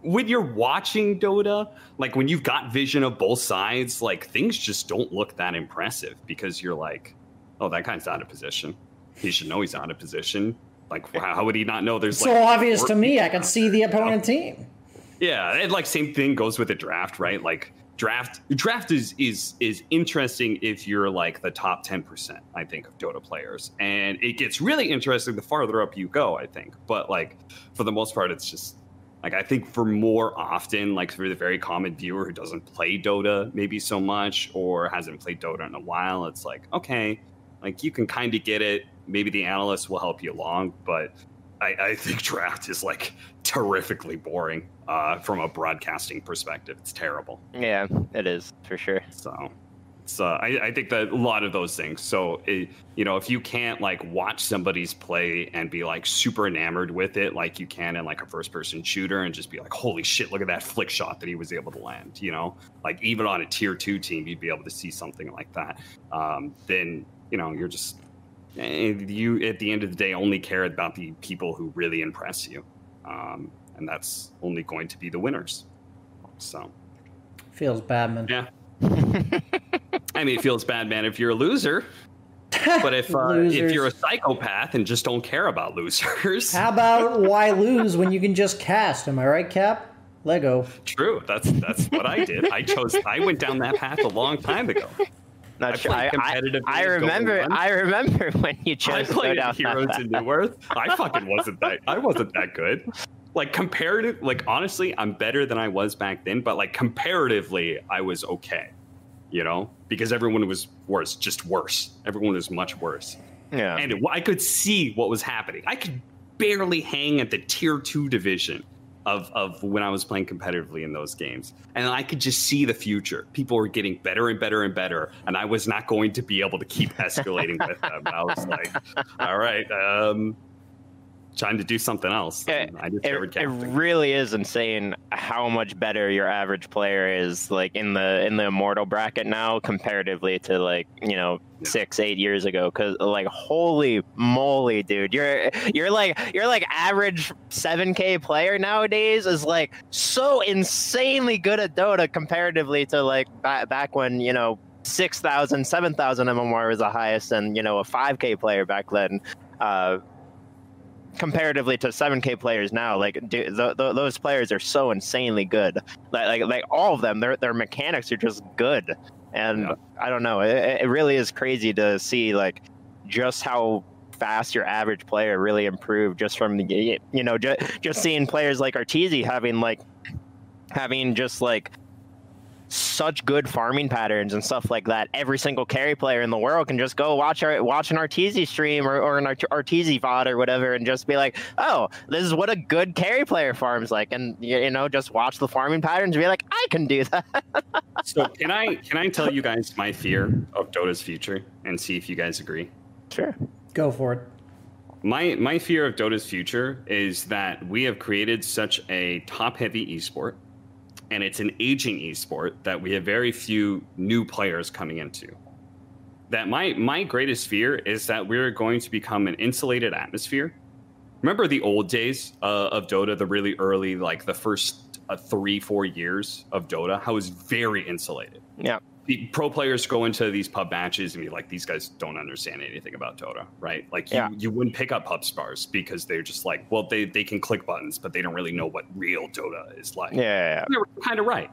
When you're watching Dota, like when you've got vision of both sides, like things just don't look that impressive because you're like, oh, that guy's out of position. He should know he's out of position. Like, how, how would he not know there's so like obvious to me. I can see the opponent team. yeah, and like same thing goes with the draft, right? Like draft draft is is is interesting if you're like the top 10%, I think, of Dota players. And it gets really interesting the farther up you go, I think. But like for the most part, it's just like I think for more often, like for the very common viewer who doesn't play Dota maybe so much or hasn't played Dota in a while, it's like, okay, like you can kind of get it. Maybe the analysts will help you along, but I, I think draft is like terrifically boring uh, from a broadcasting perspective. It's terrible. Yeah, it is for sure. So, so I, I think that a lot of those things. So, it, you know, if you can't like watch somebody's play and be like super enamored with it, like you can in like a first-person shooter, and just be like, "Holy shit, look at that flick shot that he was able to land!" You know, like even on a tier two team, you'd be able to see something like that. Um, then you know, you're just eh, you at the end of the day only care about the people who really impress you, um, and that's only going to be the winners. So. Feels bad, man. Yeah. I mean, it feels bad, man, if you're a loser. But if uh, if you're a psychopath and just don't care about losers, How about why lose when you can just cast? Am I right, Cap? Lego. true. That's that's what I did. I chose. I went down that path a long time ago. Not I sure. I, I, competitive I games remember. I remember when you I chose to go played down Heroes in. New Earth. I fucking wasn't that. I wasn't that good. Like comparative, like honestly, I'm better than I was back then. But like comparatively, I was okay. You know, because everyone was worse, just worse. Everyone was much worse. Yeah. And it, I could see what was happening. I could barely hang at the tier two division of, of when I was playing competitively in those games. And I could just see the future. People were getting better and better and better. And I was not going to be able to keep escalating with them. I was like, all right, um, trying to do something else. And I discovered It casting. really is insane how much better your average player is like in the in the immortal bracket now comparatively to like you know six eight years ago because like holy moly dude you're you're like you're like average 7k player nowadays is like so insanely good at dota comparatively to like back, back when you know 6000 7000 mmr was the highest and you know a 5k player back then uh comparatively to 7k players now like dude, th- th- those players are so insanely good. Like, like like all of them their their mechanics are just good. And I don't know, it, it really is crazy to see like just how fast your average player really improved just from the you know just, just seeing players like Arteezy having like having just like such good farming patterns and stuff like that. Every single carry player in the world can just go watch our watch an Arteezy stream or, or an Art- Arteezy VOD or whatever, and just be like, "Oh, this is what a good carry player farms like," and you know, just watch the farming patterns and be like, "I can do that." so can I can I tell you guys my fear of Dota's future and see if you guys agree? Sure, go for it. My my fear of Dota's future is that we have created such a top heavy esport and it's an aging esport that we have very few new players coming into. That my my greatest fear is that we're going to become an insulated atmosphere. Remember the old days uh, of Dota, the really early, like the first uh, three four years of Dota, how it was very insulated. Yeah pro players go into these pub matches and be like, these guys don't understand anything about Dota, right? Like you, Yeah. you wouldn't pick up pub spars because they're just like, well, they, they can click buttons, but they don't really know what real Dota is like. Yeah, You're kind of right.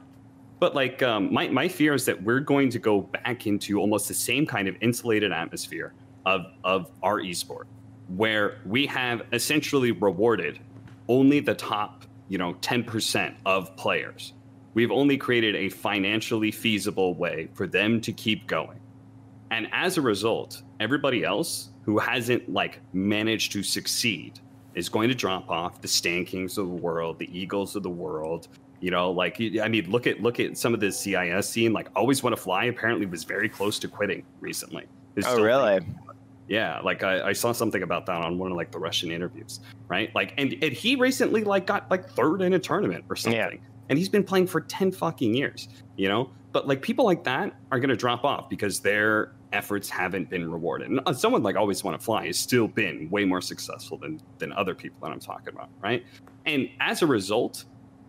But like um, my, my fear is that we're going to go back into almost the same kind of insulated atmosphere of, of our esport, where we have essentially rewarded only the top, you know, 10% of players. We've only created a financially feasible way for them to keep going. And as a result, everybody else who hasn't like managed to succeed is going to drop off the Stankings of the world, the Eagles of the world. You know, like I mean, look at look at some of the CIS scene. Like, always want to fly. Apparently, was very close to quitting recently. Is Oh, really? yeah, like I, I saw something about that on one of like the Russian interviews, right? Like, and, and he recently like got like third in a tournament or something, and he's been playing for ten fucking years, you know. But like people like that are gonna drop off because their efforts haven't been rewarded. And uh, someone like Always Want to Fly has still been way more successful than than other people that I'm talking about, right? And as a result,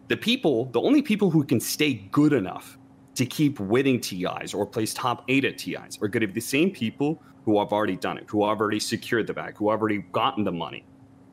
the people, the only people who can stay good enough to keep winning TIs or place top eight at TIs are going to be the same people who have already done it, who have already secured the bag, who have already gotten the money.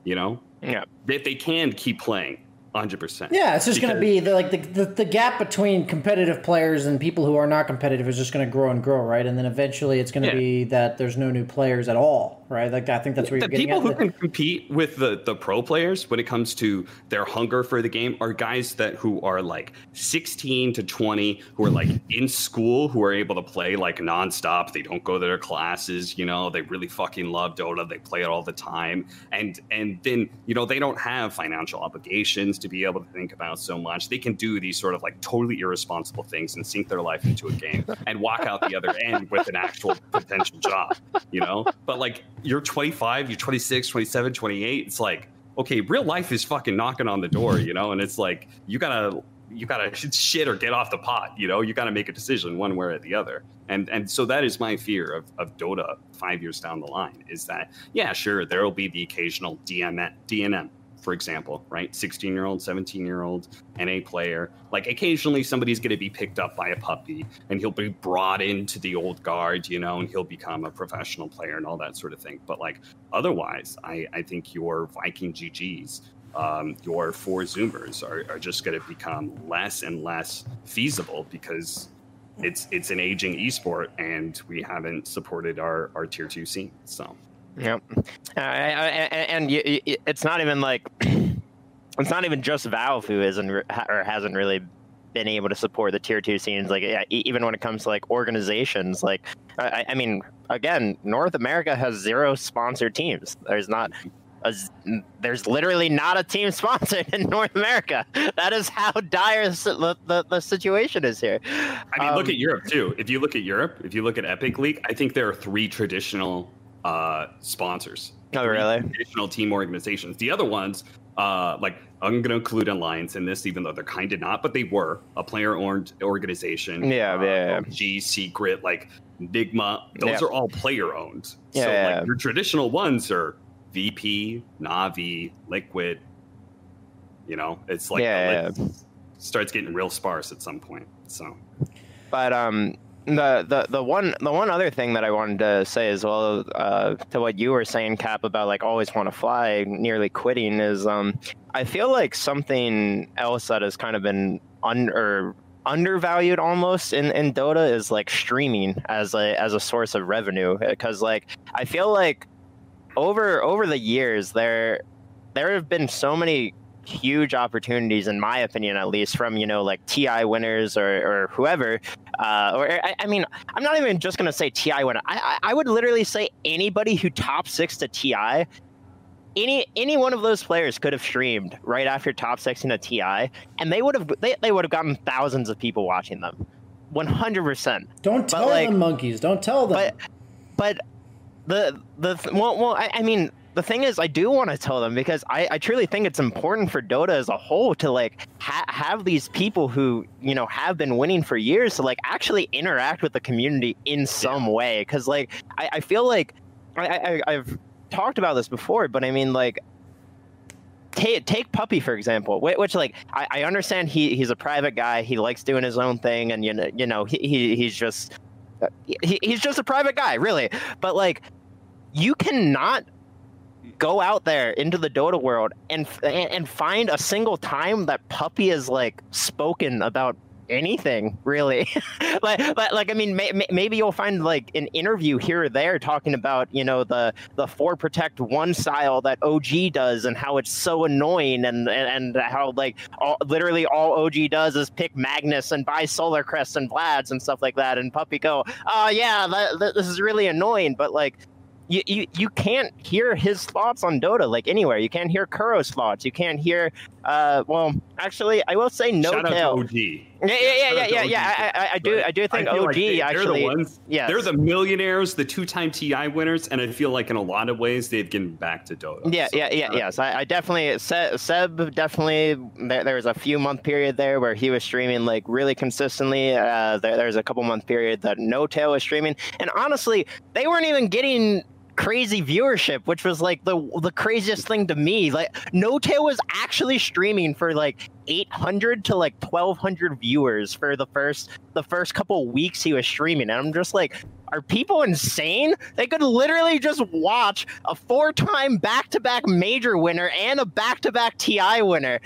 You know, yeah, that they can keep playing 100. percent Yeah, it's just going to be the, like the, the the gap between competitive players and people who are not competitive is just going to grow and grow, right? And then eventually it's going to Yeah. be that there's no new players at all, right? Like I think that's where the you're getting people who can compete with the the pro players when it comes to their hunger for the game are guys that who are like 16 to 20 who are like in school who are able to play like nonstop. They don't go to their classes you know? They really fucking love dota. They play it all the time. And and then you know they don't have financial obligations to be able to think about so much. They can do these sort of like totally irresponsible things and sink their life into a game and walk out the other end with an actual potential job you know? But like you're 25 you're 26 27 28 it's like okay real life is fucking knocking on the door you know? And it's like you gotta you gotta shit or get off the pot you know? You gotta make a decision one way or the other. And and so that is my fear of, of dota five years down the line is that yeah sure there will be the occasional dm dnm for example right? 16 year old 17 year old na player. Like occasionally somebody's going to be picked up by a Puppey and he'll be brought into the old guard you know and he'll become a professional player and all that sort of thing. But like otherwise i i think your viking gg's um, your four zoomers are, are just going to become less and less feasible because it's it's an aging esport and we haven't supported our our tier two scene so Yep. Uh, and it's not even like it's not even just Valve who isn't re- or hasn't really been able to support the tier two scenes. Like yeah, even when it comes to like organizations, like I, I mean, again, North America has zero sponsored teams. There's not. A, there's literally not a team sponsored in North America. That is how dire the, the, the, situation is here. I mean, look Um, at Europe too. If you look at Europe, if you look at Epic League, I think there are three traditional uh, sponsors. Oh, really? Traditional team organizations. The other ones, uh, like I'm going to include Alliance in this, even though they're kind of not, but they were a player-owned organization. Yeah, uh, yeah, yeah. G Secret, like Nigma. Those Yeah. are all player-owned. so Yeah. like your traditional ones are VP, Navi, Liquid. You know, it's like Yeah, starts getting real sparse at some point. So. But um, the, the the one the one other thing that I wanted to say as well uh, to what you were saying, Cap, about like always want to fly, nearly quitting is um, I feel like something else that has kind of been un or undervalued almost in, in Dota is like streaming as a as a source of revenue because like I feel like over over the years there there have been so many huge opportunities in my opinion at least from you know like ti winners or, or whoever uh, or I, I, mean i'm not even just going to say ti winner. I, I would literally say anybody who top six to ti any any one of those players could have streamed right after top six in a ti and they would have they, they would have gotten thousands of people watching them. 100% don't tell like, them monkeys. Don't tell them. but but the the well, well I, I mean the thing is, I do want to tell them because I, I truly think it's important for Dota as a whole to like ha- have these people who you know have been winning for years to like actually interact with the community in some yeah. way. Because like I, I feel like I, I I've talked about this before, but I mean like take take Puppey for example, which like I, I, understand he he's a private guy, he likes doing his own thing, and you know you know he, he's just uh, he, he's just a private guy, really. But like you cannot go out there into the Dota world and and find a single time that Puppey is like spoken about anything really. Like, like, like i mean may, maybe you'll find like an interview here or there talking about you know the the four protect one style that og does and how it's so annoying and and, and how like all, literally all og does is pick magnus and buy solar crest and vlads and stuff like that and Puppey go oh yeah that, that, this is really annoying but like you, you, you can't hear his thoughts on Dota like anywhere. You can't hear Kuro's thoughts. You can't hear. Uh, well, actually, I will say no Shout tail. OG. Yeah, yeah, yeah, yeah, yeah, yeah. I, I, I do, I do think I OG like they, actually. They're the ones. Yeah, they're the millionaires, the two-time TI winners, and I feel like in a lot of ways they've given back to Dota. Yeah, so, yeah, yeah, uh, yes. I, I definitely Seb, Seb definitely. There, there, was a few month period there where he was streaming like really consistently. Uh, there, there was a couple month period that No Tail was streaming, and honestly, they weren't even getting crazy viewership, which was like the the craziest thing to me. Like No Tail was actually streaming for like 800 to like 1200 viewers for the first the first couple weeks he was streaming, and I'm just like, are people insane? They could literally just watch a four-time back-to-back major winner and a back-to-back TI winner,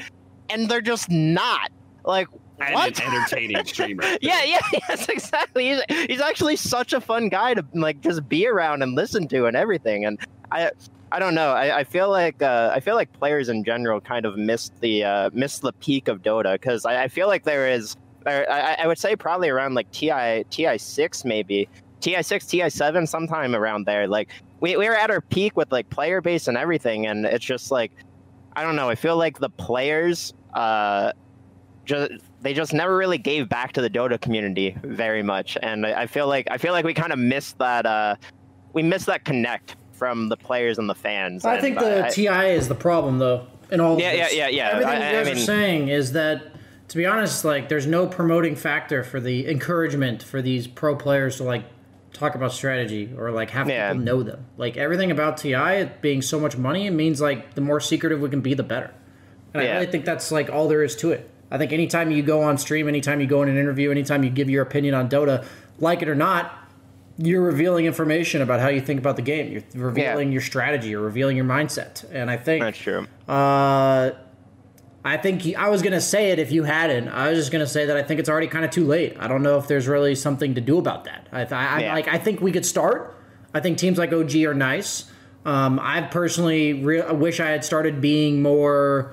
and they're just not. Like, and what? an entertaining streamer. yeah, yeah, yes, exactly. He's, he's actually such a fun guy to like just be around and listen to and everything. And I I don't know. I, I feel like uh, I feel like players in general kind of missed the uh, missed the peak of Dota because I, I, feel like there is. I, I would say probably around like TI TI six maybe TI six TI seven sometime around there. Like we, we were at our peak with like player base and everything, and it's just like I don't know. I feel like the players uh, just they just never really gave back to the Dota community very much, and I, I feel like I feel like we kind of missed that. Uh, we missed that connect from the players and the fans. I and think the TI is the problem, though. In all yeah, yeah, yeah, yeah. Everything I, you guys I mean, are saying is that, to be honest, like there's no promoting factor for the encouragement for these pro players to like talk about strategy or like have Yeah. people know them. Like everything about TI it being so much money, it means like the more secretive we can be, the better. And I really think that's like all there is to it. I think anytime you go on stream, anytime you go in an interview, anytime you give your opinion on Dota, like it or not, you're revealing information about how you think about the game. You're revealing your strategy. You're revealing your mindset. And I think that's true. Uh, I think you- I was gonna say it if you hadn't. I was just gonna say that I think it's already kind of too late. I don't know if there's really something to do about that. I, I, I Yeah. like. I think we could start. I think teams like OG are nice. Um, I personally re- wish I had started being more.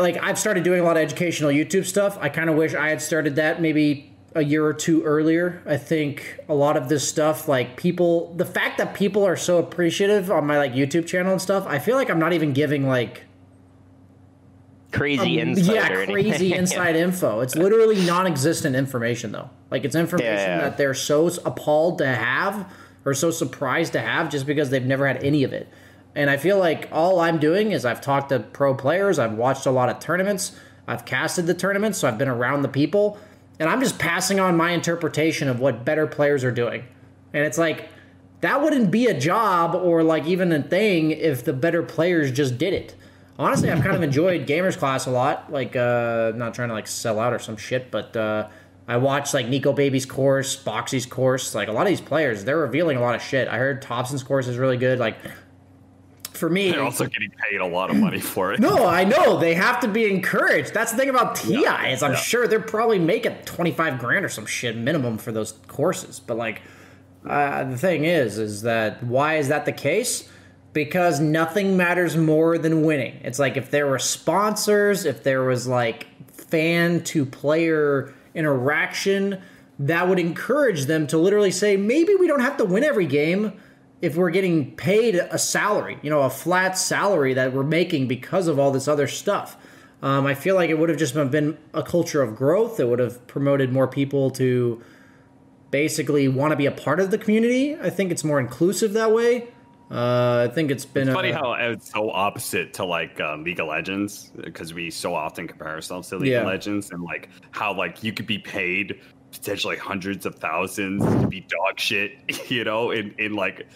Like I've started doing a lot of educational YouTube stuff. I kind of wish I had started that maybe a year or two earlier. I think a lot of this stuff, like people, the fact that people are so appreciative on my like YouTube channel and stuff, I feel like I'm not even giving like crazy um, insight. yeah, crazy inside info. It's literally non-existent information though. Like it's information Yeah. that they're so appalled to have or so surprised to have just because they've never had any of it. And I feel like all I'm doing is I've talked to pro players, I've watched a lot of tournaments, I've casted the tournaments, so I've been around the people, and I'm just passing on my interpretation of what better players are doing. And it's like that wouldn't be a job or like even a thing if the better players just did it. Honestly, I've kind of enjoyed GamerzClass a lot. Like, uh, not trying to like sell out or some shit, but uh, I watched like Nikobaby's course, Boxi's course. Like a lot of these players, they're revealing a lot of shit. I heard Topson's course is really good. Like for me, they're also getting paid a lot of money for it. No, I know they have to be encouraged. That's the thing about TI Yeah, is I'm yeah. sure they're probably making 25 grand or some shit minimum for those courses. But like, uh, the thing is, is that why is that the case? Because nothing matters more than winning. It's like if there were sponsors, if there was like fan to player interaction, that would encourage them to literally say, maybe we don't have to win every game if we're getting paid a salary, you know, a flat salary that we're making because of all this other stuff. Um, I feel like it would have just been a culture of growth. It would have promoted more people to basically want to be a part of the community. I think it's more inclusive that way. Uh, I think it's been It's a, funny how it's so opposite to like uh, League of Legends because we so often compare ourselves to League Yeah. of Legends and like how like you could be paid potentially hundreds of thousands to be dog shit, you know, in, in like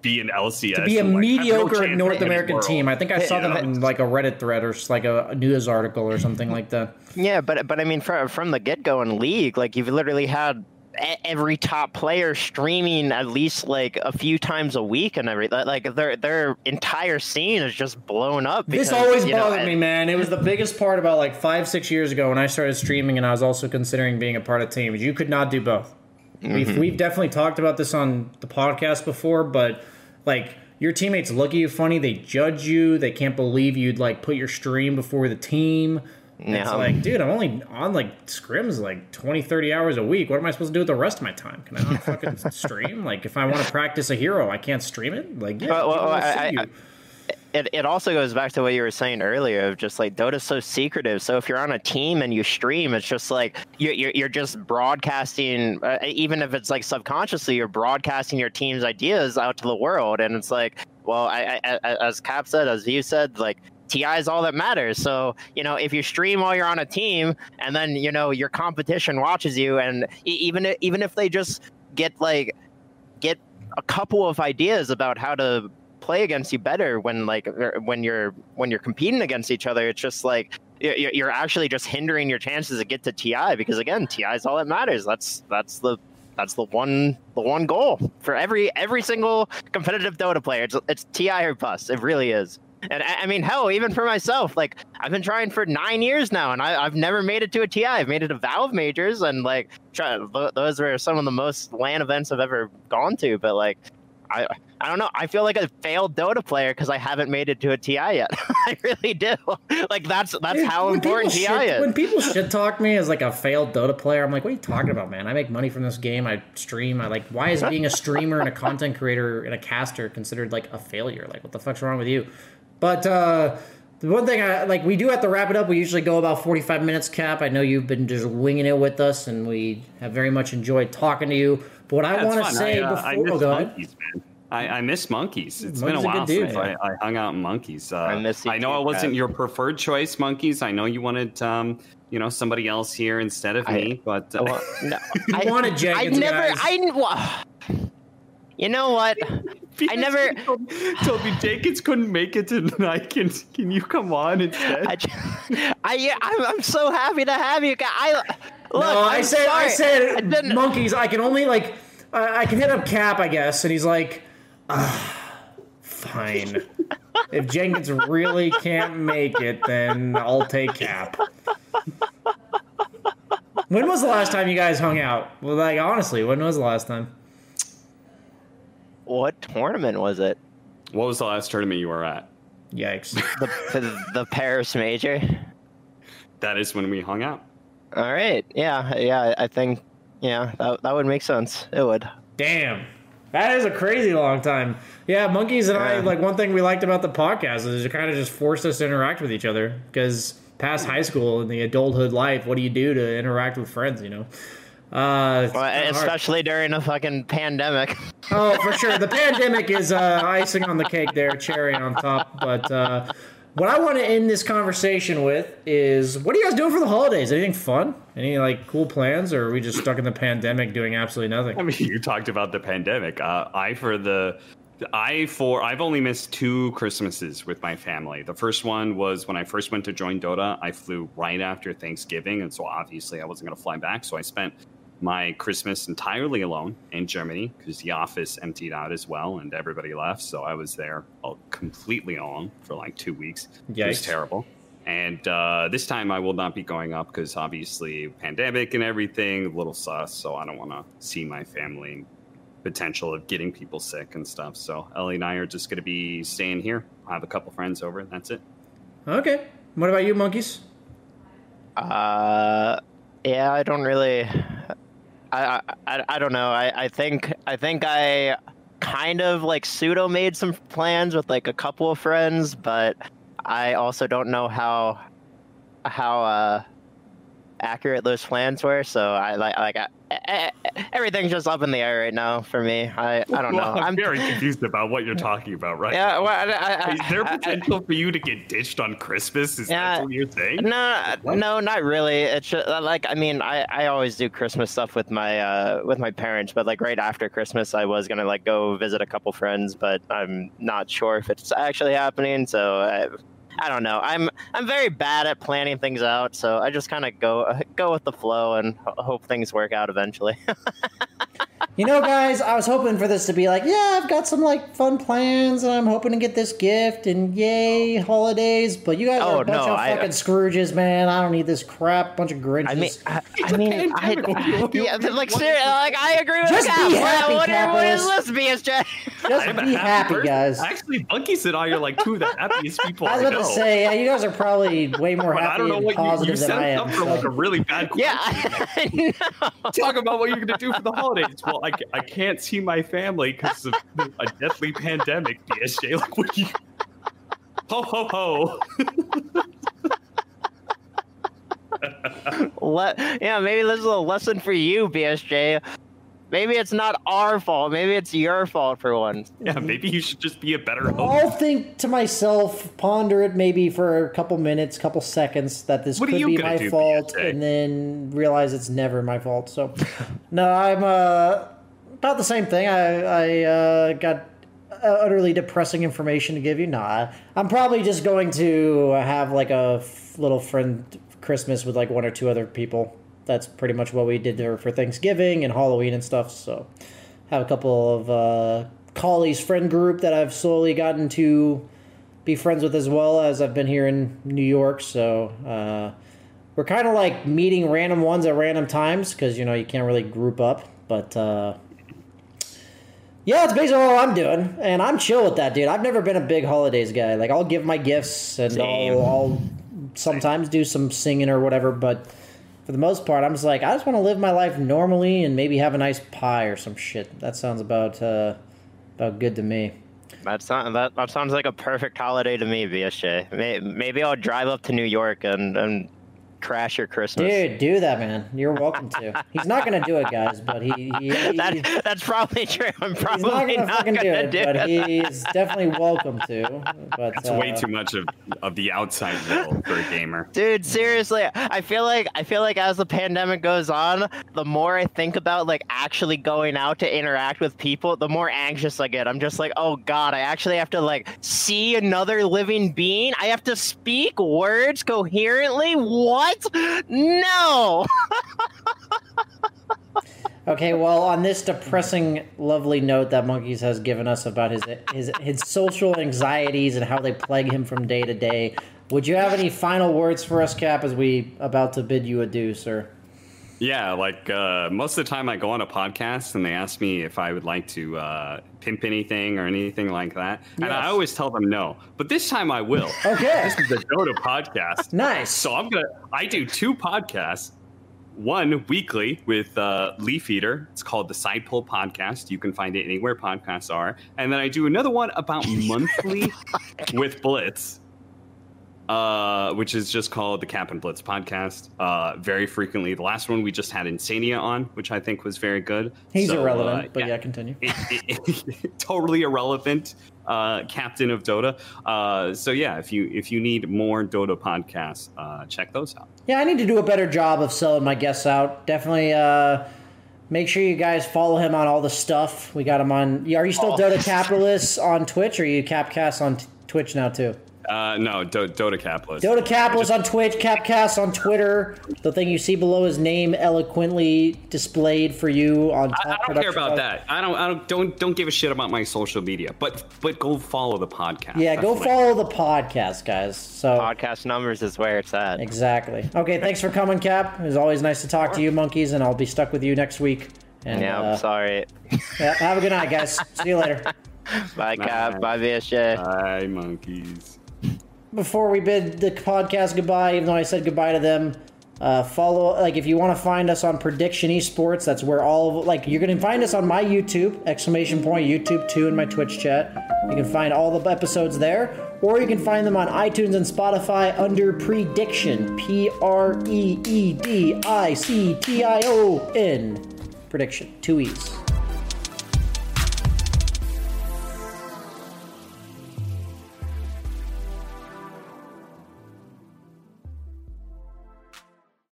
be an LCS to be a and, like, have no mediocre North American team. I think I saw You that know? in like a Reddit thread or just like a, a news article or something like that. Yeah, but but I mean, from from the get go in league, like you've literally had every top player streaming at least like a few times a week and every like their their entire scene is just blown up. This because, always you know, bothered me, man. It was the biggest part about like five, six years ago when I started streaming, and I was also considering being a part of teams. You could not do both. We've Mhm. we've definitely talked about this on the podcast before, but like your teammates look at you funny, they judge you, they can't believe you'd like put your stream before the team. It's like, dude, I'm only on like scrims like 20, 30 hours a week. What am I supposed to do with the rest of my time? Can I not fucking stream? Like, if I want to practice a hero, I can't stream it? Like, yeah, Well, well, people I- I- it, it also goes back to what you were saying earlier of just like Dota's so secretive. So if you're on a team and you stream, it's just like you're you're, you're just broadcasting, uh, even if it's like subconsciously, you're broadcasting your team's ideas out to the world. And it's like, well, I, I, I- as Cap said, as you said, like TI is all that matters. So, you know, if you stream while you're on a team and then, you know, your competition watches you and even, even if they just get like, get a couple of ideas about how to play against you better when like er, when you're when you're competing against each other it's just like you're actually just hindering your chances to get to TI because again TI is all that matters. That's that's the that's the one the one goal for every every single competitive Dota player. It's, it's TI or bust. It really is and I, I mean hell even for myself like I've been trying for nine years now and I, I've never made it to a TI I've made it to Valve majors and like try, those were some of the most LAN events I've ever gone to but like I I don't know. I feel like a failed Dota player because I haven't made it to a TI yet. I really do. Like that's that's Dude, how important TI shit, is. When people shit talk me as like a failed Dota player, I'm like, what are you talking about, man? I make money from this game. I stream. I like. Why is being a streamer and a content creator and a caster considered like a failure? Like, what the fuck's wrong with you? But uh, the one thing I like, we do have to wrap it up. We usually go about 45 minutes cap. I know you've been just winging it with us, and we have very much enjoyed talking to you. But what Yeah, I want to say I, uh, before, I miss go monkeys, man. I, I miss monkeys. It's Monkey's been a a while dude, since. I, I hung out in monkeys. Uh, I miss you I know too, it wasn't Pat. your preferred choice, monkeys. I know you wanted, um, you know, somebody else here instead of me. But uh, Well, no, You I wanted I never. guys. I didn't wa- You know what? I never. told, told me Jenkins couldn't make it tonight. Can can you come on instead? I, j- I yeah, I'm, I'm so happy to have you. I look. no, I I'm said, I sorry. said, monkeys. I can only like, I I can hit up Cap, I guess, and he's like, ah, fine. if Jenkins really can't make it, then I'll take Cap. When was the last time you guys hung out? Well, like honestly, when was the last time? What tournament was it? What was the last tournament you were at? Yikes! The the, the Paris Major. That is when we hung out. All right. Yeah. Yeah. I think. Yeah. That that would make sense. It would. Damn. That is a crazy long time. Yeah, monkeys and I like one thing we liked about the podcast is it kind of just forced us to interact with each other because past high school and the adulthood life, what do you do to interact with friends? You know, uh, Well, kinda hard. especially during a fucking pandemic. oh for sure. The pandemic is uh, icing on the cake there, cherry on top. But uh, what I want to end this conversation with is what are you guys doing for the holidays? Anything fun? Any like cool plans, or are we just stuck in the pandemic doing absolutely nothing? I mean, you talked about the pandemic. Uh, I for the I for I've only missed two Christmases with my family. The first one was when I first went to join Dota. I flew right after Thanksgiving, and so obviously I wasn't going to fly back. So I spent my Christmas entirely alone in Germany because the office emptied out as well and everybody left. So I was there all, completely alone for like two weeks. It was terrible. And uh, this time I will not be going up because obviously pandemic and everything, a little sus. So I don't want to see my family potential of getting people sick and stuff. So Ellie and I are just going to be staying here. I have a couple friends over. That's it. Okay. What about you, monkeys? Uh, yeah, I don't really. I I, I don't know. I, I think I think I kind of like pseudo made some plans with like a couple of friends, but I also don't know how how uh accurate those plans were. So I like like I, I, everything's just up in the air right now for me. I I don't know. I'm, I'm very confused about what you're talking about, right? Yeah, now. well, I- I- is there potential for you to get ditched on Christmas? Is that what you're saying? No, What? no, not really. It's just, like I mean, I, I always do Christmas stuff with my uh, with my parents, but like right after Christmas, I was gonna like go visit a couple friends, but I'm not sure if it's actually happening. So I, I don't know. I'm I'm very bad at planning things out, so I just kind of go go with the flow and ho- hope things work out eventually. You know, guys, I was hoping for this to be like, yeah, I've got some like fun plans, and I'm hoping to get this gift, and yay, holidays. But you guys Oh, are a bunch no, of I- uh, fucking Scrooges, man. I don't need this crap. Bunch of Grinches. I mean, I, I mean, I, yeah, but, like seriously, like I agree with Just Cap. be happy, what, what is Capitalist. this, BSJ? Just I'm a be happy, person. guys. Actually, Bunkies and I oh, are like two of the happiest people I I, was about know. to say, yeah, you guys are probably way more but I happy don't know and what you, you positive than set I us am. up for like a really bad question. Yeah, Talk about what you're going to do for the holidays. Well, I, I can't see my family because of a deathly pandemic, BSJ. Like, what you. Ho, ho, ho. Yeah, maybe this is a lesson for you, BSJ. Maybe it's not our fault. Maybe it's your fault for once. Yeah, maybe you should just be a better host. I'll think to myself, ponder it maybe for a couple minutes, couple seconds that this What could be my do, fault, BSJ? and then realize it's never my fault. So, no, I'm uh, about the same thing. I I uh, got uh, utterly depressing information to give you. Nah, I'm probably just going to have like a f- little friend Christmas with like one or two other people. That's pretty much what we did there for Thanksgiving and Halloween and stuff. So, have a couple of uh, friend group that I've slowly gotten to be friends with as well as I've been here in New York. So uh, we're kind of like meeting random ones at random times because you know you can't really group up. But uh, yeah, it's basically all I'm doing, and I'm chill with that, dude. I've never been a big holidays guy. Like I'll give my gifts and I'll, I'll sometimes do some singing or whatever, but. For the most part, I'm just like I just want to live my life normally and maybe have a nice pie or some shit. That sounds about uh, about good to me. That sounds that, that sounds like a perfect holiday to me, BSJ. May, maybe I'll drive up to New York and, and crash your Christmas. Dude, do that, man. You're welcome to. He's not gonna do it, guys, but he, he, he- that, that's probably true. I'm he's not probably gonna not, fucking do gonna it, do but it. he's definitely welcome to. But That's way uh, too much of, of the outside world for a gamer. Dude, seriously, I feel like I feel like as the pandemic goes on, the more I think about like actually going out to interact with people, the more anxious I get. I'm just like, oh god, I actually have to like see another living being. I have to speak words coherently. What? No. Okay, well, on this depressing, lovely note that Monkeys has given us about his his his social anxieties and how they plague him from day to day, would you have any final words for us, Cap, as we about to bid you adieu, sir? Yeah, like uh, most of the time I go on a podcast and they ask me if I would like to uh, pimp anything or anything like that. And I always tell them no. But this time I will. Okay. This is the Dota podcast. Nice. So I'm going to, I do two podcasts. One weekly with uh, Leaf Eater. It's called the Side Pull Podcast. You can find it anywhere podcasts are. And then I do another one about monthly with Blitz uh, which is just called the Cap and Blitz podcast. Uh, very frequently, the last one we just had Insania on, which I think was very good. He's So, irrelevant, uh, but yeah, continue. totally irrelevant uh, captain of Dota. Uh, so yeah, if you if you need more Dota podcasts, uh, check those out. Yeah, I need to do a better job of selling my guests out. Definitely uh, make sure you guys follow him on all the stuff. We got him on. Are you still Oh. Dota Capitalists on Twitch or are you Capcast on t- Twitch now too? Uh, no, Do- Dota Capless. Dota Capless on Twitch, Capcast on Twitter. The thing you see below is name eloquently displayed for you on. I, I don't care about that. I don't. I don't. Don't don't give a shit about my social media. But but go follow the podcast. Yeah, That's go follow the podcast, guys. So podcast numbers is where it's at. Exactly. Okay, thanks for coming, Cap. It was always nice to talk to you, monkeys, and I'll be stuck with you next week. And, yeah, I'm uh, sorry. yeah, have a good night, guys. See you later. Bye, Cap. Bye, BSJ. Bye, monkeys. Before we bid the podcast goodbye, even though I said goodbye to them, uh, follow like if you want to find us on Prediction Esports, that's where all of like you're gonna find us on my YouTube exclamation point YouTube two in my Twitch chat. You can find all the episodes there, or you can find them on iTunes and Spotify under Prediction P R E E D I C T I O N Prediction two E's.